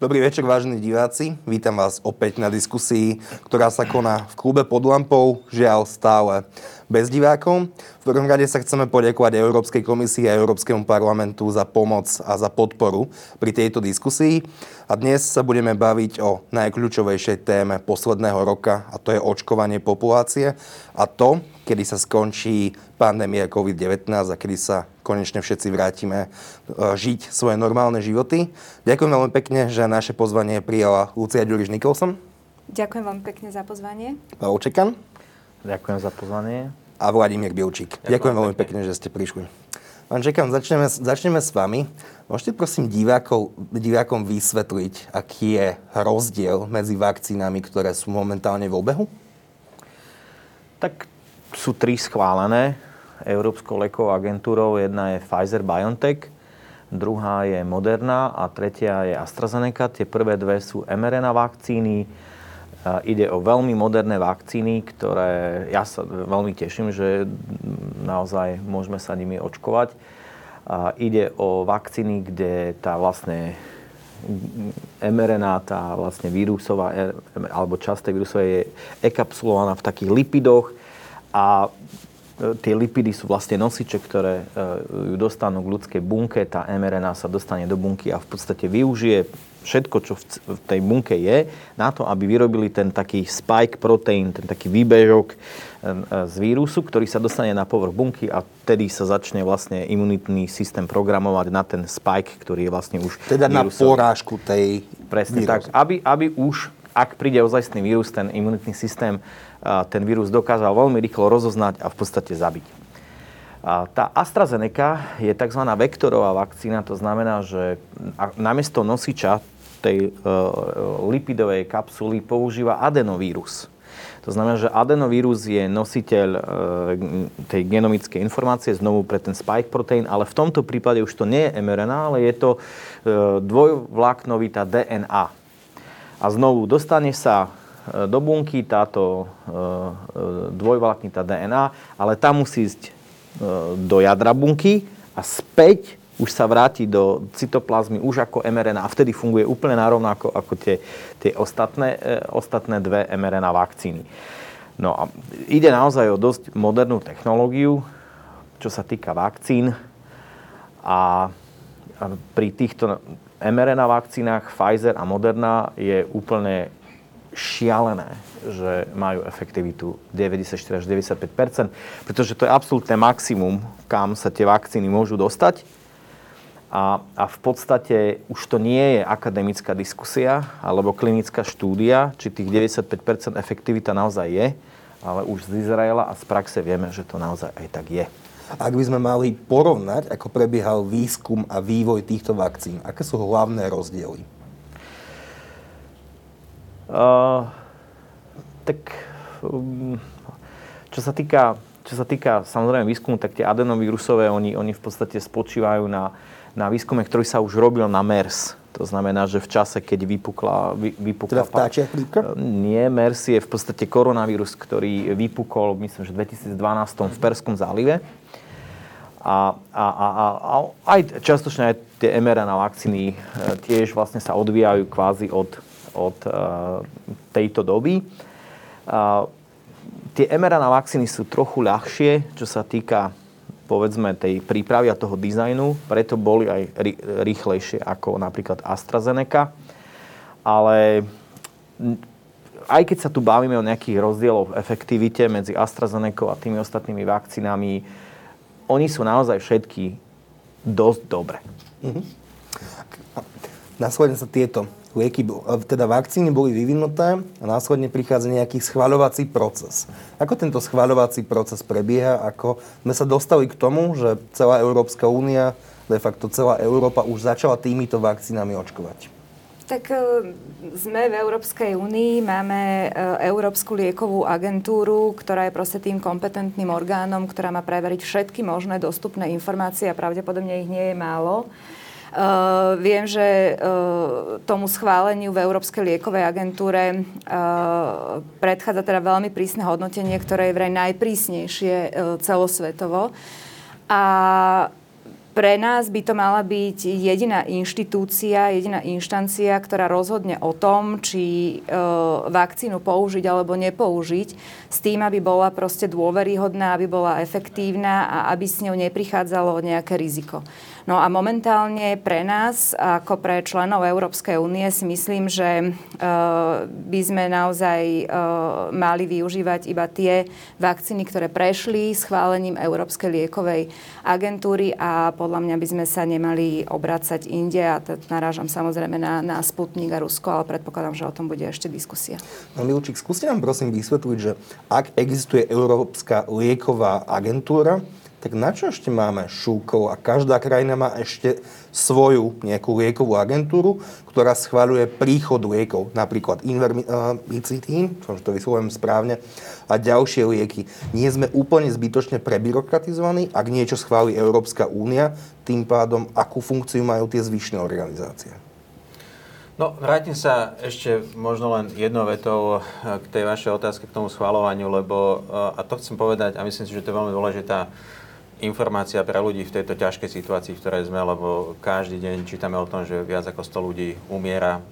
Dobrý večer, vážení diváci. Vítam vás opäť na diskusii, ktorá sa koná v klube pod lampou, žiaľ stále bez divákov. V prvom rade sa chceme poďakovať Európskej komisii a Európskemu parlamentu za pomoc a za podporu pri tejto diskusii. A dnes sa budeme baviť o najkľúčovejšej téme posledného roka, a to je očkovanie populácie a to, kedy sa skončí pandémia COVID-19 a kedy sa konečne všetci vrátime e, žiť svoje normálne životy. Ďakujem veľmi pekne, že naše pozvanie prijala Lucia Ďuriš Nikolson. Ďakujem veľmi pekne za pozvanie. Pavel Čekan. Ďakujem za pozvanie. A Vladimír Bilčík. Ďakujem, Ďakujem veľmi pekne. pekne, že ste prišli. Pán Čekan, začneme, začneme s vami. Môžete prosím divákov, divákom vysvetliť, aký je rozdiel medzi vakcínami, ktoré sú momentálne v obehu? Tak sú tri schválené Európskou lekovou agentúrou. Jedna je Pfizer-BioNTech, druhá je Moderna a tretia je AstraZeneca. Tie prvé dve sú mRNA vakcíny. Ide o veľmi moderné vakcíny, ktoré ja sa veľmi teším, že naozaj môžeme sa nimi očkovať. Ide o vakcíny, kde tá vlastne mRNA, tá vlastne vírusová, alebo časť tej vírusovej je ekapsulovaná v takých lipidoch, a e, tie lipidy sú vlastne nosiče, ktoré e, ju dostanú k ľudskej bunke. Tá mRNA sa dostane do bunky a v podstate využije všetko, čo v tej bunke je, na to, aby vyrobili ten taký spike protein, ten taký výbežok e, z vírusu, ktorý sa dostane na povrch bunky a vtedy sa začne vlastne imunitný systém programovať na ten spike, ktorý je vlastne už Teda vírusový. na porážku tej Presne vírusu. tak, aby, aby už, ak príde ozajstný vírus, ten imunitný systém ten vírus dokázal veľmi rýchlo rozoznať a v podstate zabiť. Tá AstraZeneca je tzv. vektorová vakcína, to znamená, že namiesto nosiča tej e, lipidovej kapsuly používa adenovírus. To znamená, že adenovírus je nositeľ e, tej genomickej informácie, znovu pre ten spike protein, ale v tomto prípade už to nie je mRNA, ale je to e, dvojvláknovitá DNA. A znovu dostane sa do bunky táto e, e, dvojvalaknitá DNA, ale tam musí ísť e, do jadra bunky a späť už sa vráti do cytoplazmy už ako mRNA a vtedy funguje úplne narovnako ako tie, tie ostatné, ostatné dve mRNA vakcíny. No a ide naozaj o dosť modernú technológiu, čo sa týka vakcín. A pri týchto mRNA vakcínach Pfizer a Moderna je úplne šialené, že majú efektivitu 94 až 95% pretože to je absolútne maximum, kam sa tie vakcíny môžu dostať. A, a v podstate už to nie je akademická diskusia alebo klinická štúdia, či tých 95% efektivita naozaj je, ale už z Izraela a z praxe vieme, že to naozaj aj tak je. Ak by sme mali porovnať, ako prebiehal výskum a vývoj týchto vakcín, aké sú hlavné rozdiely? Uh, tak um, čo sa týka čo sa týka samozrejme výskumu, tak tie adenovírusové, oni, oni v podstate spočívajú na, na výskume, ktorý sa už robil na MERS. To znamená, že v čase, keď vypukla... Vy, vypukla teda vtáčia chrípka? Nie, MERS je v podstate koronavírus, ktorý vypukol, myslím, že v 2012 v Perskom zálive. A, a, a, a, a aj častočne aj tie mRNA vakcíny e, tiež vlastne sa odvíjajú kvázi od, od eh, tejto doby. Tie mRNA vakcíny sú trochu ľahšie, čo sa týka povedzme tej prípravy a toho dizajnu, preto boli aj rýchlejšie ako napríklad AstraZeneca. Ale aj keď sa tu bavíme o nejakých rozdieloch v efektivite medzi AstraZeneca a tými ostatnými vakcínami, oni sú naozaj všetky dosť dobré. Mm-hmm. Následne sa tieto lieky, teda vakcíny boli vyvinuté a následne prichádza nejaký schváľovací proces. Ako tento schváľovací proces prebieha? Ako sme sa dostali k tomu, že celá Európska únia, de facto celá Európa už začala týmito vakcínami očkovať? Tak e, sme v Európskej únii, máme e, Európsku liekovú agentúru, ktorá je proste tým kompetentným orgánom, ktorá má preveriť všetky možné dostupné informácie a pravdepodobne ich nie je málo. Uh, viem, že uh, tomu schváleniu v Európskej liekovej agentúre uh, predchádza teda veľmi prísne hodnotenie, ktoré je vraj najprísnejšie celosvetovo. A pre nás by to mala byť jediná inštitúcia, jediná inštancia, ktorá rozhodne o tom, či e, vakcínu použiť alebo nepoužiť, s tým, aby bola proste dôveryhodná, aby bola efektívna a aby s ňou neprichádzalo nejaké riziko. No a momentálne pre nás, ako pre členov Európskej únie, si myslím, že uh, by sme naozaj uh, mali využívať iba tie vakcíny, ktoré prešli schválením Európskej liekovej agentúry a podľa mňa by sme sa nemali obracať inde a to narážam samozrejme na, na Sputnik a Rusko, ale predpokladám, že o tom bude ešte diskusia. No Milčík, skúste nám prosím vysvetliť, že ak existuje Európska lieková agentúra, tak na čo ešte máme šúkov a každá krajina má ešte svoju nejakú liekovú agentúru, ktorá schváľuje príchod liekov, napríklad Invermicitín, som to vyslovujem správne, a ďalšie lieky. Nie sme úplne zbytočne prebyrokratizovaní, ak niečo schváli Európska únia, tým pádom akú funkciu majú tie zvyšné organizácie. No, vrátim sa ešte možno len jednou vetou k tej vašej otázke, k tomu schváľovaniu, lebo, a to chcem povedať, a myslím si, že to je veľmi dôležitá informácia pre ľudí v tejto ťažkej situácii, v ktorej sme, lebo každý deň čítame o tom, že viac ako 100 ľudí umiera,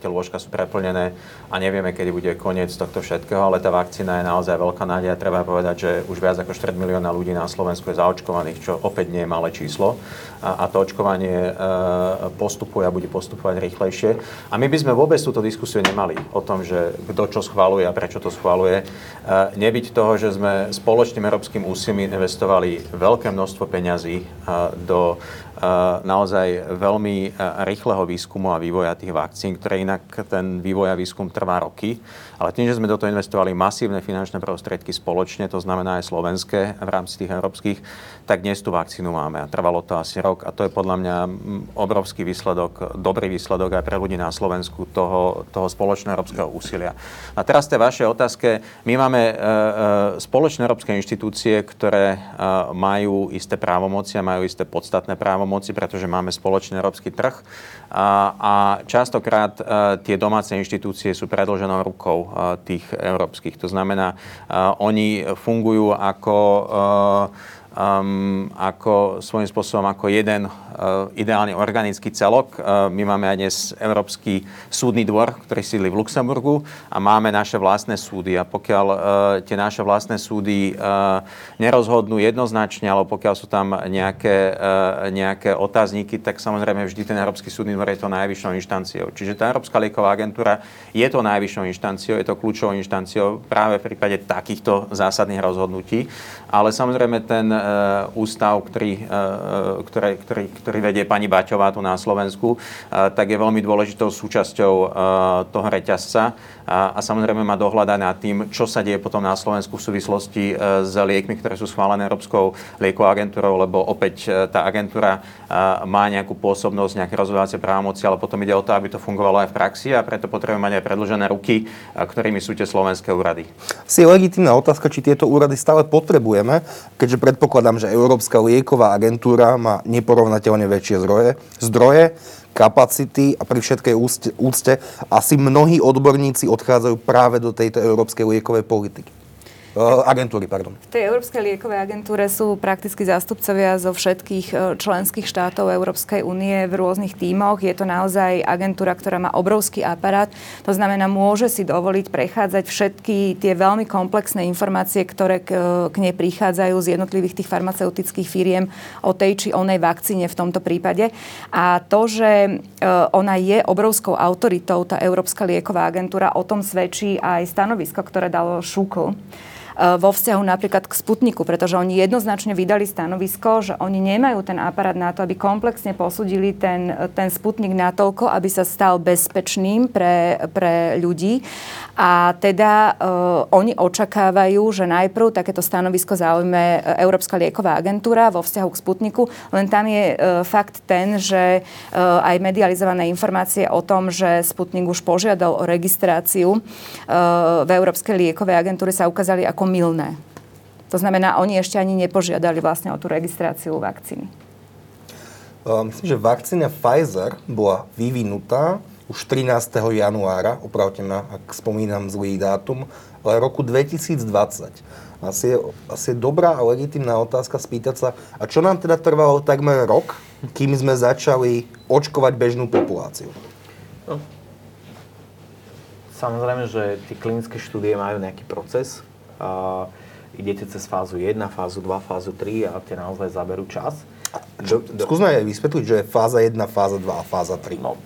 tie lôžka sú preplnené a nevieme, kedy bude koniec tohto všetkého, ale tá vakcína je naozaj veľká nádej a treba povedať, že už viac ako 4 milióna ľudí na Slovensku je zaočkovaných, čo opäť nie je malé číslo a, a to očkovanie e, postupuje a bude postupovať rýchlejšie. A my by sme vôbec túto diskusiu nemali o tom, že kto čo schváluje a prečo to schváluje. E, nebyť toho, že sme spoločným európskym úsilím investovali veľké množstvo peňazí do naozaj veľmi rýchleho výskumu a vývoja tých vakcín, ktoré inak ten vývoj a výskum trvá roky. Ale tým, že sme do toho investovali masívne finančné prostriedky spoločne, to znamená aj slovenské v rámci tých európskych, tak dnes tú vakcínu máme. A trvalo to asi rok a to je podľa mňa obrovský výsledok, dobrý výsledok aj pre ľudí na Slovensku toho, toho spoločného európskeho úsilia. A teraz tej vašej otázke. My máme e, e, spoločné európske inštitúcie, ktoré e, majú isté právomoci a majú isté podstatné právomoci, pretože máme spoločný európsky trh a, častokrát e, tie domáce inštitúcie sú predloženou rukou tých európskych. To znamená, oni fungujú ako um, ako svojím spôsobom ako jeden uh, ideálne organický celok. Uh, my máme aj dnes Európsky súdny dvor, ktorý sídli v Luxemburgu a máme naše vlastné súdy. A pokiaľ uh, tie naše vlastné súdy uh, nerozhodnú jednoznačne, alebo pokiaľ sú tam nejaké, uh, nejaké otázniky, tak samozrejme vždy ten Európsky súdny dvor je to najvyššou inštanciou. Čiže tá Európska lieková agentúra je to najvyššou inštanciou, je to kľúčovou inštanciou práve v prípade takýchto zásadných rozhodnutí. Ale samozrejme ten ústav, ktorý, eh, ktorý, ktorý, ktorý vedie pani Baťová tu na Slovensku, eh, tak je veľmi dôležitou súčasťou toho reťazca a, a samozrejme má dohľadať nad tým, čo sa deje potom na Slovensku v súvislosti s liekmi, ktoré sú schválené Európskou liekovou agentúrou, lebo opäť tá agentúra má nejakú pôsobnosť, nejaké rozhodovacie právomoci, ale potom ide o to, aby to fungovalo aj v praxi a preto potrebujeme mať aj predložené ruky, ktorými sú tie slovenské úrady. Si legitímna otázka, či tieto úrady stále potrebujeme, keďže predpokladám, že Európska lieková agentúra má neporovnateľne väčšie zdroje, zdroje kapacity a pri všetkej úcte, úcte asi mnohí odborníci odchádzajú práve do tejto európskej liekovej politiky. Agentúry, pardon. V tej Európskej liekovej agentúre sú prakticky zástupcovia zo všetkých eh, členských štátov Európskej únie v rôznych tímoch. Je to naozaj agentúra, ktorá má obrovský aparát. To znamená, môže si dovoliť prechádzať všetky tie veľmi komplexné informácie, ktoré k, k nej prichádzajú z jednotlivých tých farmaceutických firiem o tej či onej vakcíne v tomto prípade. A to, že eh, ona je obrovskou autoritou, tá Európska lieková agentúra, o tom svedčí aj stanovisko, ktoré dalo Šukl E, vo vzťahu napríklad k Sputniku, pretože oni jednoznačne vydali stanovisko, že oni nemajú ten aparát na to, aby komplexne posudili ten, ten Sputnik natoľko, aby sa stal bezpečným pre, pre ľudí. A teda uh, oni očakávajú, že najprv takéto stanovisko zaujme Európska lieková agentúra vo vzťahu k Sputniku, len tam je uh, fakt ten, že uh, aj medializované informácie o tom, že Sputnik už požiadal o registráciu uh, v Európskej liekovej agentúre sa ukázali ako milné. To znamená, oni ešte ani nepožiadali vlastne o tú registráciu vakcíny. Myslím, že vakcína Pfizer bola vyvinutá už 13. januára, opravte ma, ak spomínam zlý dátum, ale roku 2020. Asi je, asi je dobrá a legitimná otázka spýtať sa, a čo nám teda trvalo takmer rok, kým sme začali očkovať bežnú populáciu? No. Samozrejme, že tie klinické štúdie majú nejaký proces. Idete cez fázu 1, fázu 2, fázu 3 a tie naozaj zaberú čas. Čo, skúsme aj vysvetliť, že je fáza 1, fáza 2 a fáza 3. No,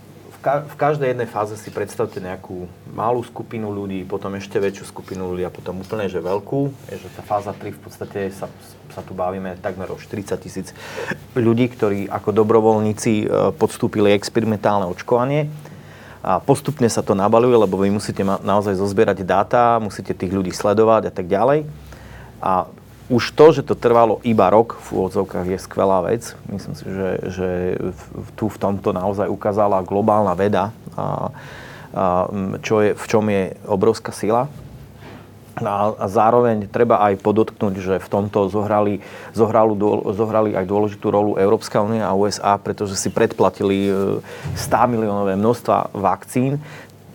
ka- v každej jednej fáze si predstavte nejakú malú skupinu ľudí, potom ešte väčšiu skupinu ľudí a potom úplne že veľkú. Je, že tá fáza 3 v podstate sa, sa tu bavíme takmer o 40 tisíc ľudí, ktorí ako dobrovoľníci e, podstúpili experimentálne očkovanie. A postupne sa to nabaluje, lebo vy musíte naozaj zozbierať dáta, musíte tých ľudí sledovať a tak ďalej. A už to, že to trvalo iba rok v úvodzovkách je skvelá vec. Myslím si, že, že tu v tomto naozaj ukázala globálna veda, a, a, čo je, v čom je obrovská sila. A, a zároveň treba aj podotknúť, že v tomto zohrali, zohrali, zohrali aj dôležitú rolu Európska únia a USA, pretože si predplatili 100 e, miliónové množstva vakcín,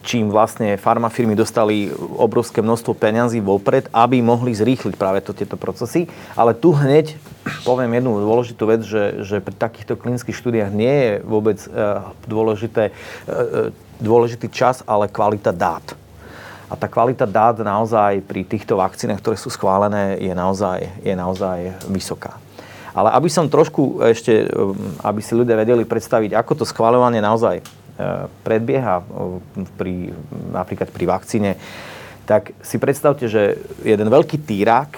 čím vlastne farmafirmy dostali obrovské množstvo peňazí vopred, aby mohli zrýchliť práve to, tieto procesy. Ale tu hneď poviem jednu dôležitú vec, že, že pri takýchto klinických štúdiách nie je vôbec uh, dôležité, uh, dôležitý čas, ale kvalita dát. A tá kvalita dát naozaj pri týchto vakcínach, ktoré sú schválené, je naozaj, je naozaj vysoká. Ale aby som trošku ešte, aby si ľudia vedeli predstaviť, ako to schváľovanie naozaj E, predbieha e, pri, napríklad pri vakcíne, tak si predstavte, že jeden veľký týrák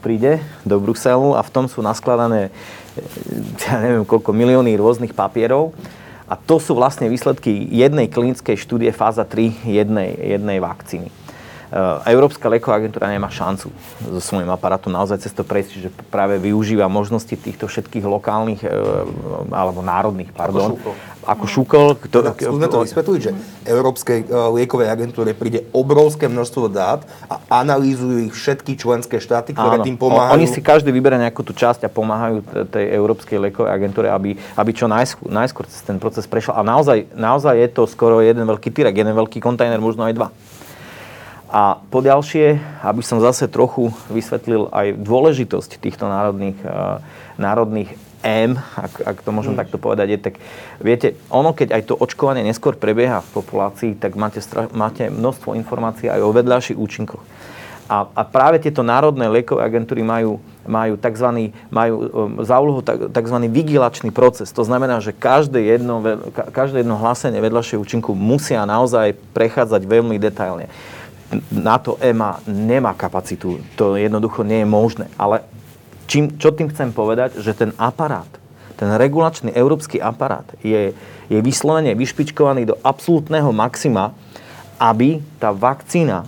príde do Bruselu a v tom sú naskladané e, ja neviem koľko milióny rôznych papierov a to sú vlastne výsledky jednej klinickej štúdie fáza 3 jednej, jednej vakcíny. Európska leková agentúra nemá šancu so svojím aparátom naozaj cez to prejsť, že práve využíva možnosti týchto všetkých lokálnych alebo národných, pardon, ako šúkol. Kto, no, skúsme to vysvetliť, že Európskej uh, liekovej agentúre príde obrovské množstvo dát a analýzujú ich všetky členské štáty, ktoré Áno. tým pomáhajú. Oni si každý vyberá nejakú tú časť a pomáhajú tej Európskej liekovej agentúre, aby, aby čo najskôr, najskôr ten proces prešiel. A naozaj, naozaj je to skoro jeden veľký tyrak, jeden veľký kontajner, možno aj dva. A po ďalšie, aby som zase trochu vysvetlil aj dôležitosť týchto národných, uh, národných M, ak, ak to môžem mm. takto povedať, je tak, viete, ono, keď aj to očkovanie neskôr prebieha v populácii, tak máte, stra- máte množstvo informácií aj o vedľajších účinkoch. A, a práve tieto národné liekové agentúry majú, majú, tzv. majú um, za úlohu tzv. vigilačný proces. To znamená, že každé jedno, každé jedno hlásenie vedľajšieho účinku musia naozaj prechádzať veľmi detailne. Na to EMA nemá kapacitu. To jednoducho nie je možné. Ale Čím, čo tým chcem povedať? Že ten aparát, ten regulačný európsky aparát je, je vyslovene vyšpičkovaný do absolútneho maxima, aby tá vakcína,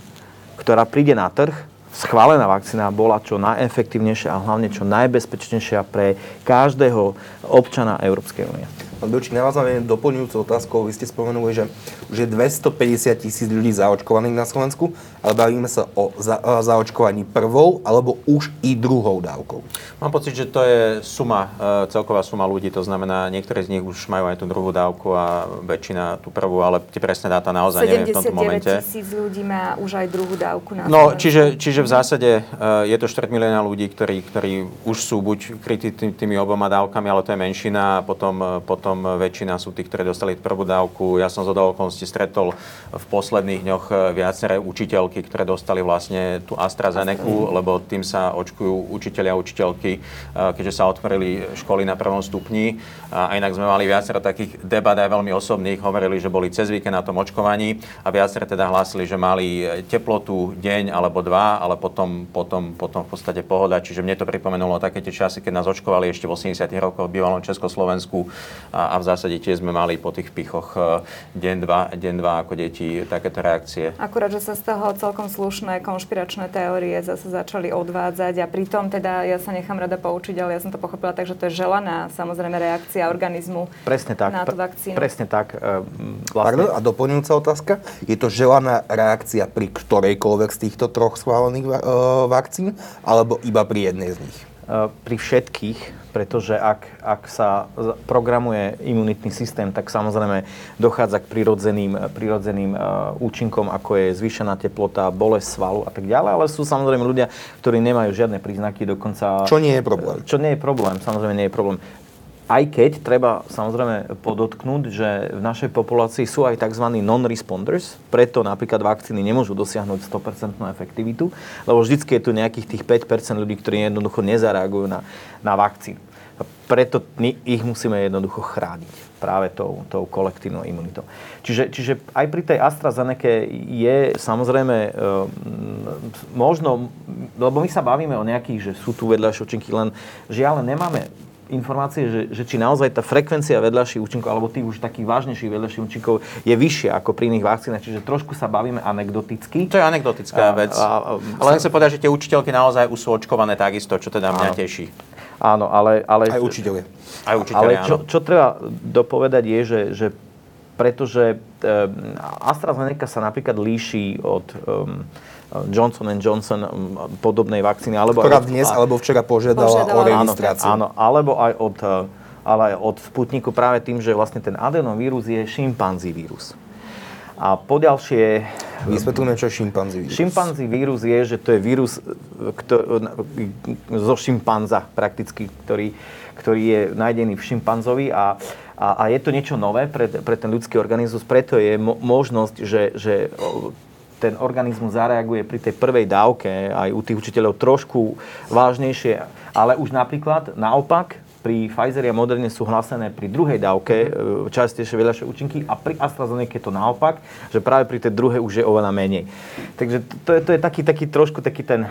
ktorá príde na trh, schválená vakcína bola čo najefektívnejšia a hlavne čo najbezpečnejšia pre každého občana Európskej únie. Pán Bilčík, na vás mám jednu doplňujúcu otázku. Vy ste spomenuli, že už je 250 tisíc ľudí zaočkovaných na Slovensku, ale bavíme sa o za, zaočkovaní prvou alebo už i druhou dávkou. Mám pocit, že to je suma, e, celková suma ľudí, to znamená, niektorí z nich už majú aj tú druhú dávku a väčšina tú prvú, ale tie presné dáta naozaj neviem v tomto momente. 79 tisíc ľudí má už aj druhú dávku na No, čiže, čiže v zásade e, je to 4 milióna ľudí, ktorí, ktorí už sú buď krytí tými oboma dávkami, ale to je menšina, a potom, e, potom potom väčšina sú tí, ktorí dostali prvú dávku. Ja som zo okolností stretol v posledných dňoch eh, viaceré učiteľky, ktoré dostali vlastne tú AstraZeneca, lebo tým sa očkujú učiteľia a učiteľky, eh, keďže sa otvorili školy na prvom stupni. A inak sme mali viacero takých debat aj veľmi osobných. Hovorili, že boli cez víkend na tom očkovaní a viaceré teda hlásili, že mali teplotu deň alebo dva, ale potom, potom, potom v podstate pohoda. Čiže mne to pripomenulo také tie časy, keď nás očkovali ešte v 80. rokoch v bývalom Československu a, a v zásade tiež sme mali po tých pichoch e, deň, dva, deň, dva ako deti takéto reakcie. Akurát, že sa z toho celkom slušné konšpiračné teórie zase začali odvádzať a pritom teda ja sa nechám rada poučiť, ale ja som to pochopila tak, že to je želaná samozrejme reakcia organizmu presne tak, na tú vakcínu. Presne tak. E, vlastne... Pardon, a doplňujúca otázka. Je to želaná reakcia pri ktorejkoľvek z týchto troch schválených e, vakcín alebo iba pri jednej z nich? Pri všetkých, pretože ak, ak sa programuje imunitný systém, tak samozrejme dochádza k prirodzeným, prirodzeným účinkom, ako je zvýšená teplota, bolesť svalu a tak ďalej, ale sú samozrejme ľudia, ktorí nemajú žiadne príznaky, dokonca... Čo nie je problém. Čo nie je problém, samozrejme nie je problém. Aj keď treba samozrejme podotknúť, že v našej populácii sú aj tzv. non-responders, preto napríklad vakcíny nemôžu dosiahnuť 100% efektivitu, lebo vždycky je tu nejakých tých 5% ľudí, ktorí jednoducho nezareagujú na, na vakcínu. Preto ich musíme jednoducho chrániť práve tou, tou kolektívnou imunitou. Čiže, čiže aj pri tej AstraZeneca je samozrejme e, možno, lebo my sa bavíme o nejakých, že sú tu vedľajšie účinky, len žiaľ nemáme informácie, že, že či naozaj tá frekvencia vedľajších účinkov, alebo tých už takých vážnejších vedľajších účinkov je vyššia ako pri iných vakcínach. Čiže trošku sa bavíme anekdoticky. To je anekdotická a, vec. A, a, ale chcem povedať, že tie učiteľky naozaj sú očkované takisto, čo teda mňa áno. teší. Áno, ale... ale aj učiteľe. Aj učiteľe, Ale čo, čo treba dopovedať je, že, že pretože um, AstraZeneca sa napríklad líši od um, Johnson Johnson podobnej vakcíny. Alebo Ktorá dnes alebo včera požiadala, požiadala o registráciu. Áno, áno, alebo aj od, e, ale aj od Sputniku práve tým, že vlastne ten adenovírus je šimpanzí vírus. A poďalšie... Vysvetlíme, čo je šimpanzí vírus. Šimpanzí vírus je, že to je vírus kto, zo šimpanza prakticky, ktorý, ktorý je nájdený v šimpanzovi a, a, a je to niečo nové pre, pre ten ľudský organizmus, preto je mo, možnosť, že, že ten organizmus zareaguje pri tej prvej dávke aj u tých učiteľov trošku vážnejšie, ale už napríklad naopak pri Pfizeri a Moderne sú hlásené pri druhej dávke e, častejšie vedľajšie účinky a pri AstraZeneca je to naopak, že práve pri tej druhej už je oveľa menej. Takže to je, to je taký, taký trošku taký ten,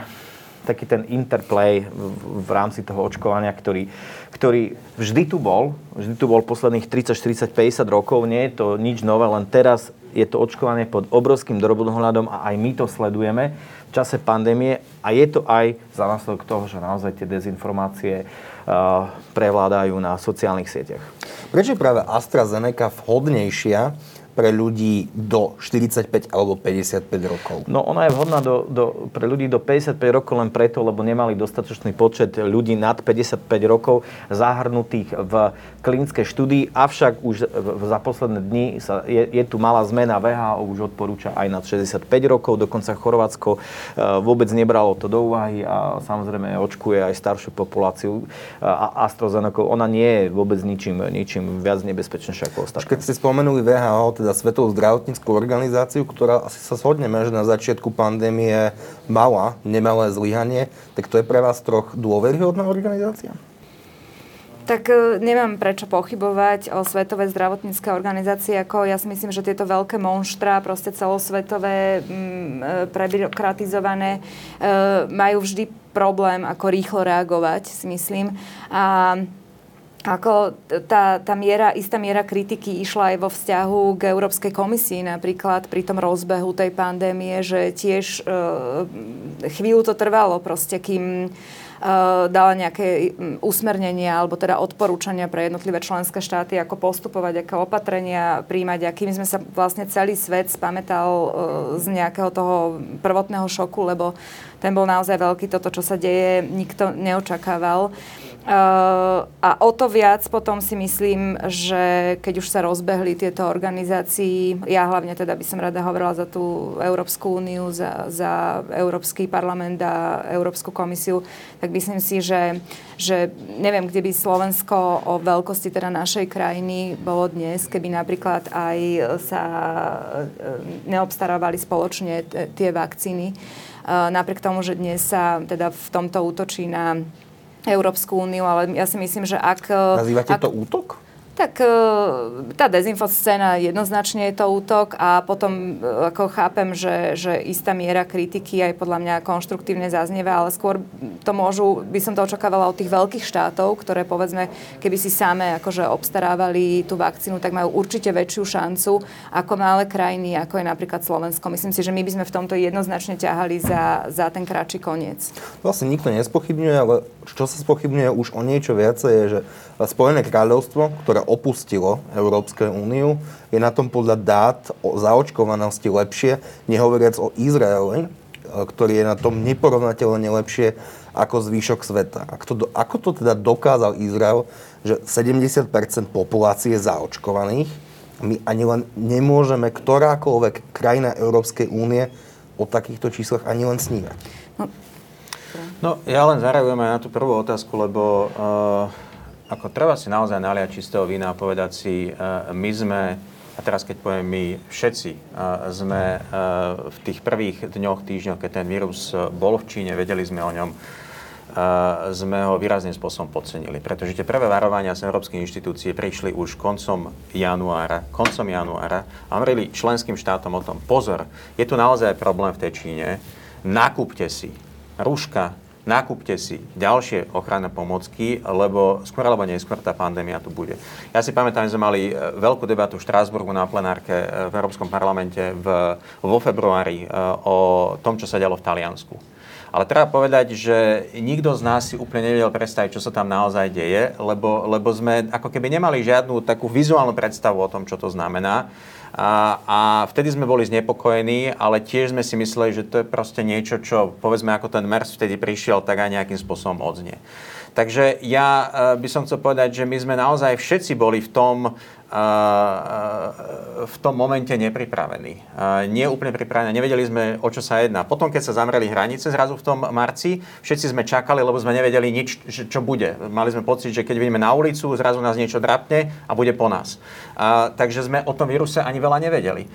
taký ten interplay v, v rámci toho očkovania, ktorý, ktorý vždy tu bol, vždy tu bol posledných 30, 40, 50 rokov, nie je to nič nové, len teraz je to očkovanie pod obrovským drobnohľadom a aj my to sledujeme v čase pandémie a je to aj za následok toho, že naozaj tie dezinformácie uh, prevládajú na sociálnych sieťach. Prečo je práve AstraZeneca vhodnejšia pre ľudí do 45 alebo 55 rokov? No ona je vhodná do, do, pre ľudí do 55 rokov len preto, lebo nemali dostatočný počet ľudí nad 55 rokov zahrnutých v klinickej štúdii, avšak už za posledné dni sa, je, je tu malá zmena. VHO už odporúča aj nad 65 rokov, dokonca Chorvátsko e, vôbec nebralo to do úvahy a samozrejme očkuje aj staršiu populáciu. A AstraZeneca, ona nie je vôbec ničím, ničím viac nebezpečnejšia ako ostatné. Keď ste spomenuli VHO, teda Svetovú zdravotníckú organizáciu, ktorá asi sa shodneme, že na začiatku pandémie mala nemalé zlyhanie, tak to je pre vás troch dôveryhodná organizácia? Tak e, nemám prečo pochybovať o Svetovej zdravotníckej organizácii, ako ja si myslím, že tieto veľké monštra, proste celosvetové, mm, e, prebyrokratizované, e, majú vždy problém, ako rýchlo reagovať, si myslím. A ako tá, tá miera, istá miera kritiky išla aj vo vzťahu k Európskej komisii napríklad pri tom rozbehu tej pandémie, že tiež e, chvíľu to trvalo proste, kým Eh, dala nejaké usmernenia alebo teda odporúčania pre jednotlivé členské štáty, ako postupovať, aké opatrenia príjmať a kým sme sa vlastne celý svet spametal eh, z nejakého toho prvotného šoku, lebo ten bol naozaj veľký, toto, čo sa deje, nikto neočakával. A o to viac potom si myslím, že keď už sa rozbehli tieto organizácii, ja hlavne teda by som rada hovorila za tú Európsku úniu, za, za Európsky parlament a Európsku komisiu, tak myslím si, že, že neviem, kde by Slovensko o veľkosti teda našej krajiny bolo dnes, keby napríklad aj sa neobstarávali spoločne t- tie vakcíny. Uh, napriek tomu, že dnes sa teda v tomto útočí na Európsku úniu, ale ja si myslím, že ak... Nazývate ak, to útok? Tak e, tá dezinfoscéna jednoznačne je to útok a potom e, ako chápem, že, že istá miera kritiky aj podľa mňa konštruktívne zaznieva, ale skôr to môžu, by som to očakávala od tých veľkých štátov, ktoré povedzme, keby si same akože obstarávali tú vakcínu, tak majú určite väčšiu šancu ako malé krajiny, ako je napríklad Slovensko. Myslím si, že my by sme v tomto jednoznačne ťahali za, za ten kratší koniec. Vlastne nikto nespochybňuje, ale čo sa spochybňuje už o niečo viacej je, že Spojené kráľovstvo, ktoré opustilo Európsku úniu, je na tom podľa dát o zaočkovanosti lepšie, nehovoriac o Izraeli, e, ktorý je na tom neporovnateľne lepšie ako zvyšok sveta. Ako to, ako to teda dokázal Izrael, že 70% populácie je zaočkovaných, my ani len nemôžeme ktorákoľvek krajina Európskej únie o takýchto číslach ani len snívať. No, no ja len zareagujem aj na tú prvú otázku, lebo uh, ako treba si naozaj naliať čistého vína a povedať si, uh, my sme a teraz keď poviem my všetci uh, sme uh, v tých prvých dňoch, týždňoch, keď ten vírus bol v Číne, vedeli sme o ňom, sme ho výrazným spôsobom podcenili. Pretože tie prvé varovania z Európskej inštitúcie prišli už koncom januára, koncom januára a hovorili členským štátom o tom, pozor, je tu naozaj problém v tej Číne, nakúpte si rúška, nakúpte si ďalšie ochranné pomocky, lebo skôr alebo neskôr tá pandémia tu bude. Ja si pamätám, že sme mali e, veľkú debatu v Štrásburgu na plenárke e, v Európskom parlamente v, vo februári e, o tom, čo sa dialo v Taliansku. Ale treba povedať, že nikto z nás si úplne nevedel predstaviť, čo sa tam naozaj deje, lebo, lebo sme ako keby nemali žiadnu takú vizuálnu predstavu o tom, čo to znamená. A, a vtedy sme boli znepokojení, ale tiež sme si mysleli, že to je proste niečo, čo povedzme ako ten MERS vtedy prišiel, tak aj nejakým spôsobom odznie. Takže ja e, by som chcel povedať, že my sme naozaj všetci boli v tom, v tom momente nepripravení. Nie úplne pripravení, nevedeli sme, o čo sa jedná. Potom, keď sa zamreli hranice zrazu v tom marci, všetci sme čakali, lebo sme nevedeli nič, čo bude. Mali sme pocit, že keď vidíme na ulicu, zrazu nás niečo drapne a bude po nás. Takže sme o tom víruse ani veľa nevedeli.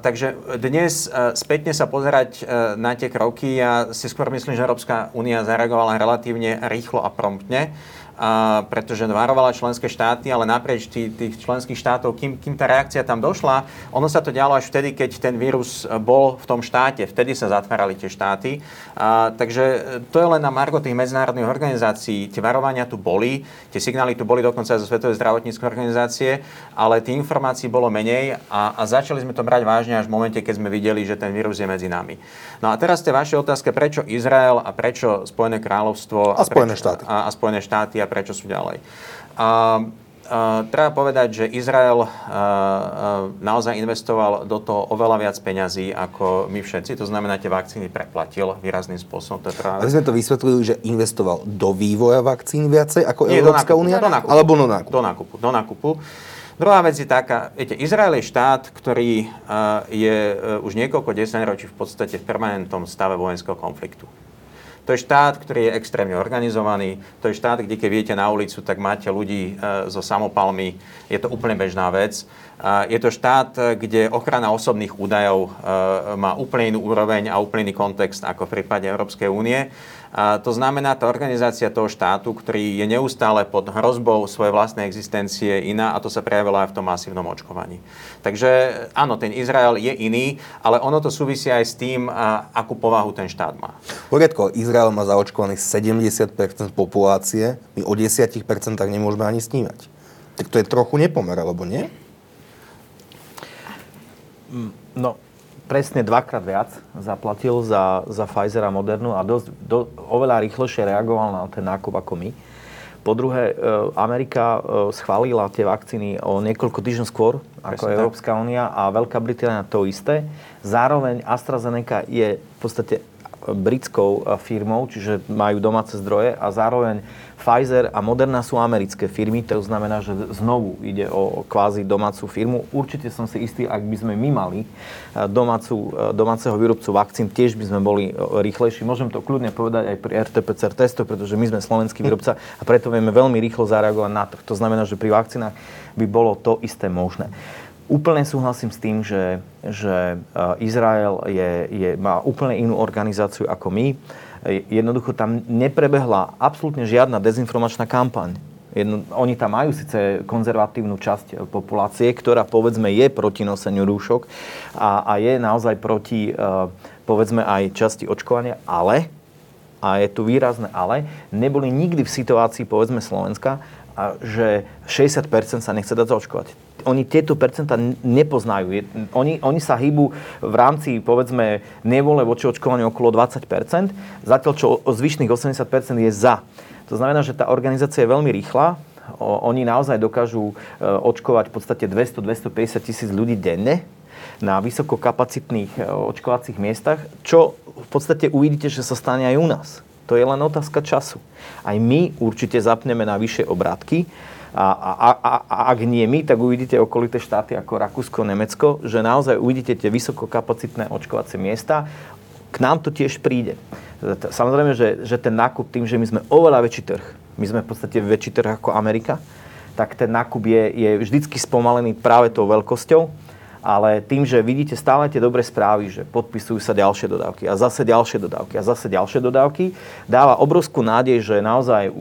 Takže dnes a, spätne sa pozerať a, na tie kroky, ja si skôr myslím, že Európska únia zareagovala relatívne rýchlo a promptne a, pretože varovala členské štáty, ale naprieč tých, tých členských štátov, kým, kým tá reakcia tam došla, ono sa to dialo až vtedy, keď ten vírus bol v tom štáte, vtedy sa zatvárali tie štáty. A, takže to je len na margo tých medzinárodných organizácií. Tie varovania tu boli, tie signály tu boli dokonca aj zo Svetovej zdravotníckej organizácie, ale tých informácií bolo menej a, a začali sme to brať vážne až v momente, keď sme videli, že ten vírus je medzi nami. No a teraz tie vaše otázke, prečo Izrael a prečo Spojené kráľovstvo a, a Spojené štáty. A, a Spojené štáty a prečo sú ďalej. A, a, treba povedať, že Izrael a, a, naozaj investoval do toho oveľa viac peňazí ako my všetci. To znamená, tie vakcíny preplatil výrazným spôsobom. To práve... Ale sme to vysvetlili, že investoval do vývoja vakcín viacej ako Nie, Európska únia? Alebo do nákupu. Do nákupu. Do nákupu. Druhá vec je taká, viete, Izrael je štát, ktorý uh, je uh, už niekoľko desaťročí v podstate v permanentnom stave vojenského konfliktu. To je štát, ktorý je extrémne organizovaný. To je štát, kde keď viete na ulicu, tak máte ľudí e, so samopalmi. Je to úplne bežná vec. Je to štát, kde ochrana osobných údajov e, má úplne inú úroveň a úplný kontext ako v prípade Európskej únie. A to znamená, tá organizácia toho štátu, ktorý je neustále pod hrozbou svojej vlastnej existencie iná a to sa prejavilo aj v tom masívnom očkovaní. Takže áno, ten Izrael je iný, ale ono to súvisí aj s tým, a, akú povahu ten štát má. Poriadko, Izrael má zaočkovaných 70% populácie, my o 10% nemôžeme ani snívať. Tak to je trochu nepomer, alebo nie? No, presne dvakrát viac zaplatil za, za Pfizer a Modernu a dosť, do, oveľa rýchlejšie reagoval na ten nákup ako my. Po druhé, e, Amerika e, schválila tie vakcíny o niekoľko týždňov skôr ako Presne Európska únia a Veľká Británia to isté. Zároveň AstraZeneca je v podstate britskou e, firmou, čiže majú domáce zdroje a zároveň Pfizer a Moderna sú americké firmy, to znamená, že znovu ide o kvázi domácu firmu. Určite som si istý, ak by sme my mali eh, domácu, eh, domáceho výrobcu vakcín, tiež by sme boli eh, rýchlejší. Môžem to kľudne povedať aj pri RT-PCR pretože my sme slovenský výrobca a preto vieme veľmi rýchlo zareagovať na to. To znamená, že pri vakcínach by bolo to isté možné. Úplne súhlasím s tým, že, že Izrael je, je, má úplne inú organizáciu ako my Jednoducho tam neprebehla absolútne žiadna dezinformačná kampaň. Jedno, oni tam majú síce konzervatívnu časť populácie, ktorá povedzme je proti noseniu rúšok a, a je naozaj proti uh, povedzme aj časti očkovania, ale, a je tu výrazné ale, neboli nikdy v situácii povedzme Slovenska, a že 60% sa nechce dať zaočkovať oni tieto percentá nepoznajú. Oni, oni sa hýbu v rámci, povedzme, nevole voči očkovaniu okolo 20%, zatiaľ čo zvyšných 80% je za. To znamená, že tá organizácia je veľmi rýchla, oni naozaj dokážu e, očkovať v podstate 200-250 tisíc ľudí denne na vysokokapacitných e, očkovacích miestach, čo v podstate uvidíte, že sa stane aj u nás. To je len otázka času. Aj my určite zapneme na vyššie obrátky, a, a, a, a ak nie my, tak uvidíte okolité štáty ako Rakúsko, Nemecko, že naozaj uvidíte tie vysokokapacitné očkovacie miesta. K nám to tiež príde. Samozrejme, že, že ten nákup tým, že my sme oveľa väčší trh, my sme v podstate väčší trh ako Amerika, tak ten nákup je, je vždycky spomalený práve tou veľkosťou ale tým, že vidíte stále tie dobré správy, že podpisujú sa ďalšie dodávky a zase ďalšie dodávky a zase ďalšie dodávky, dáva obrovskú nádej, že naozaj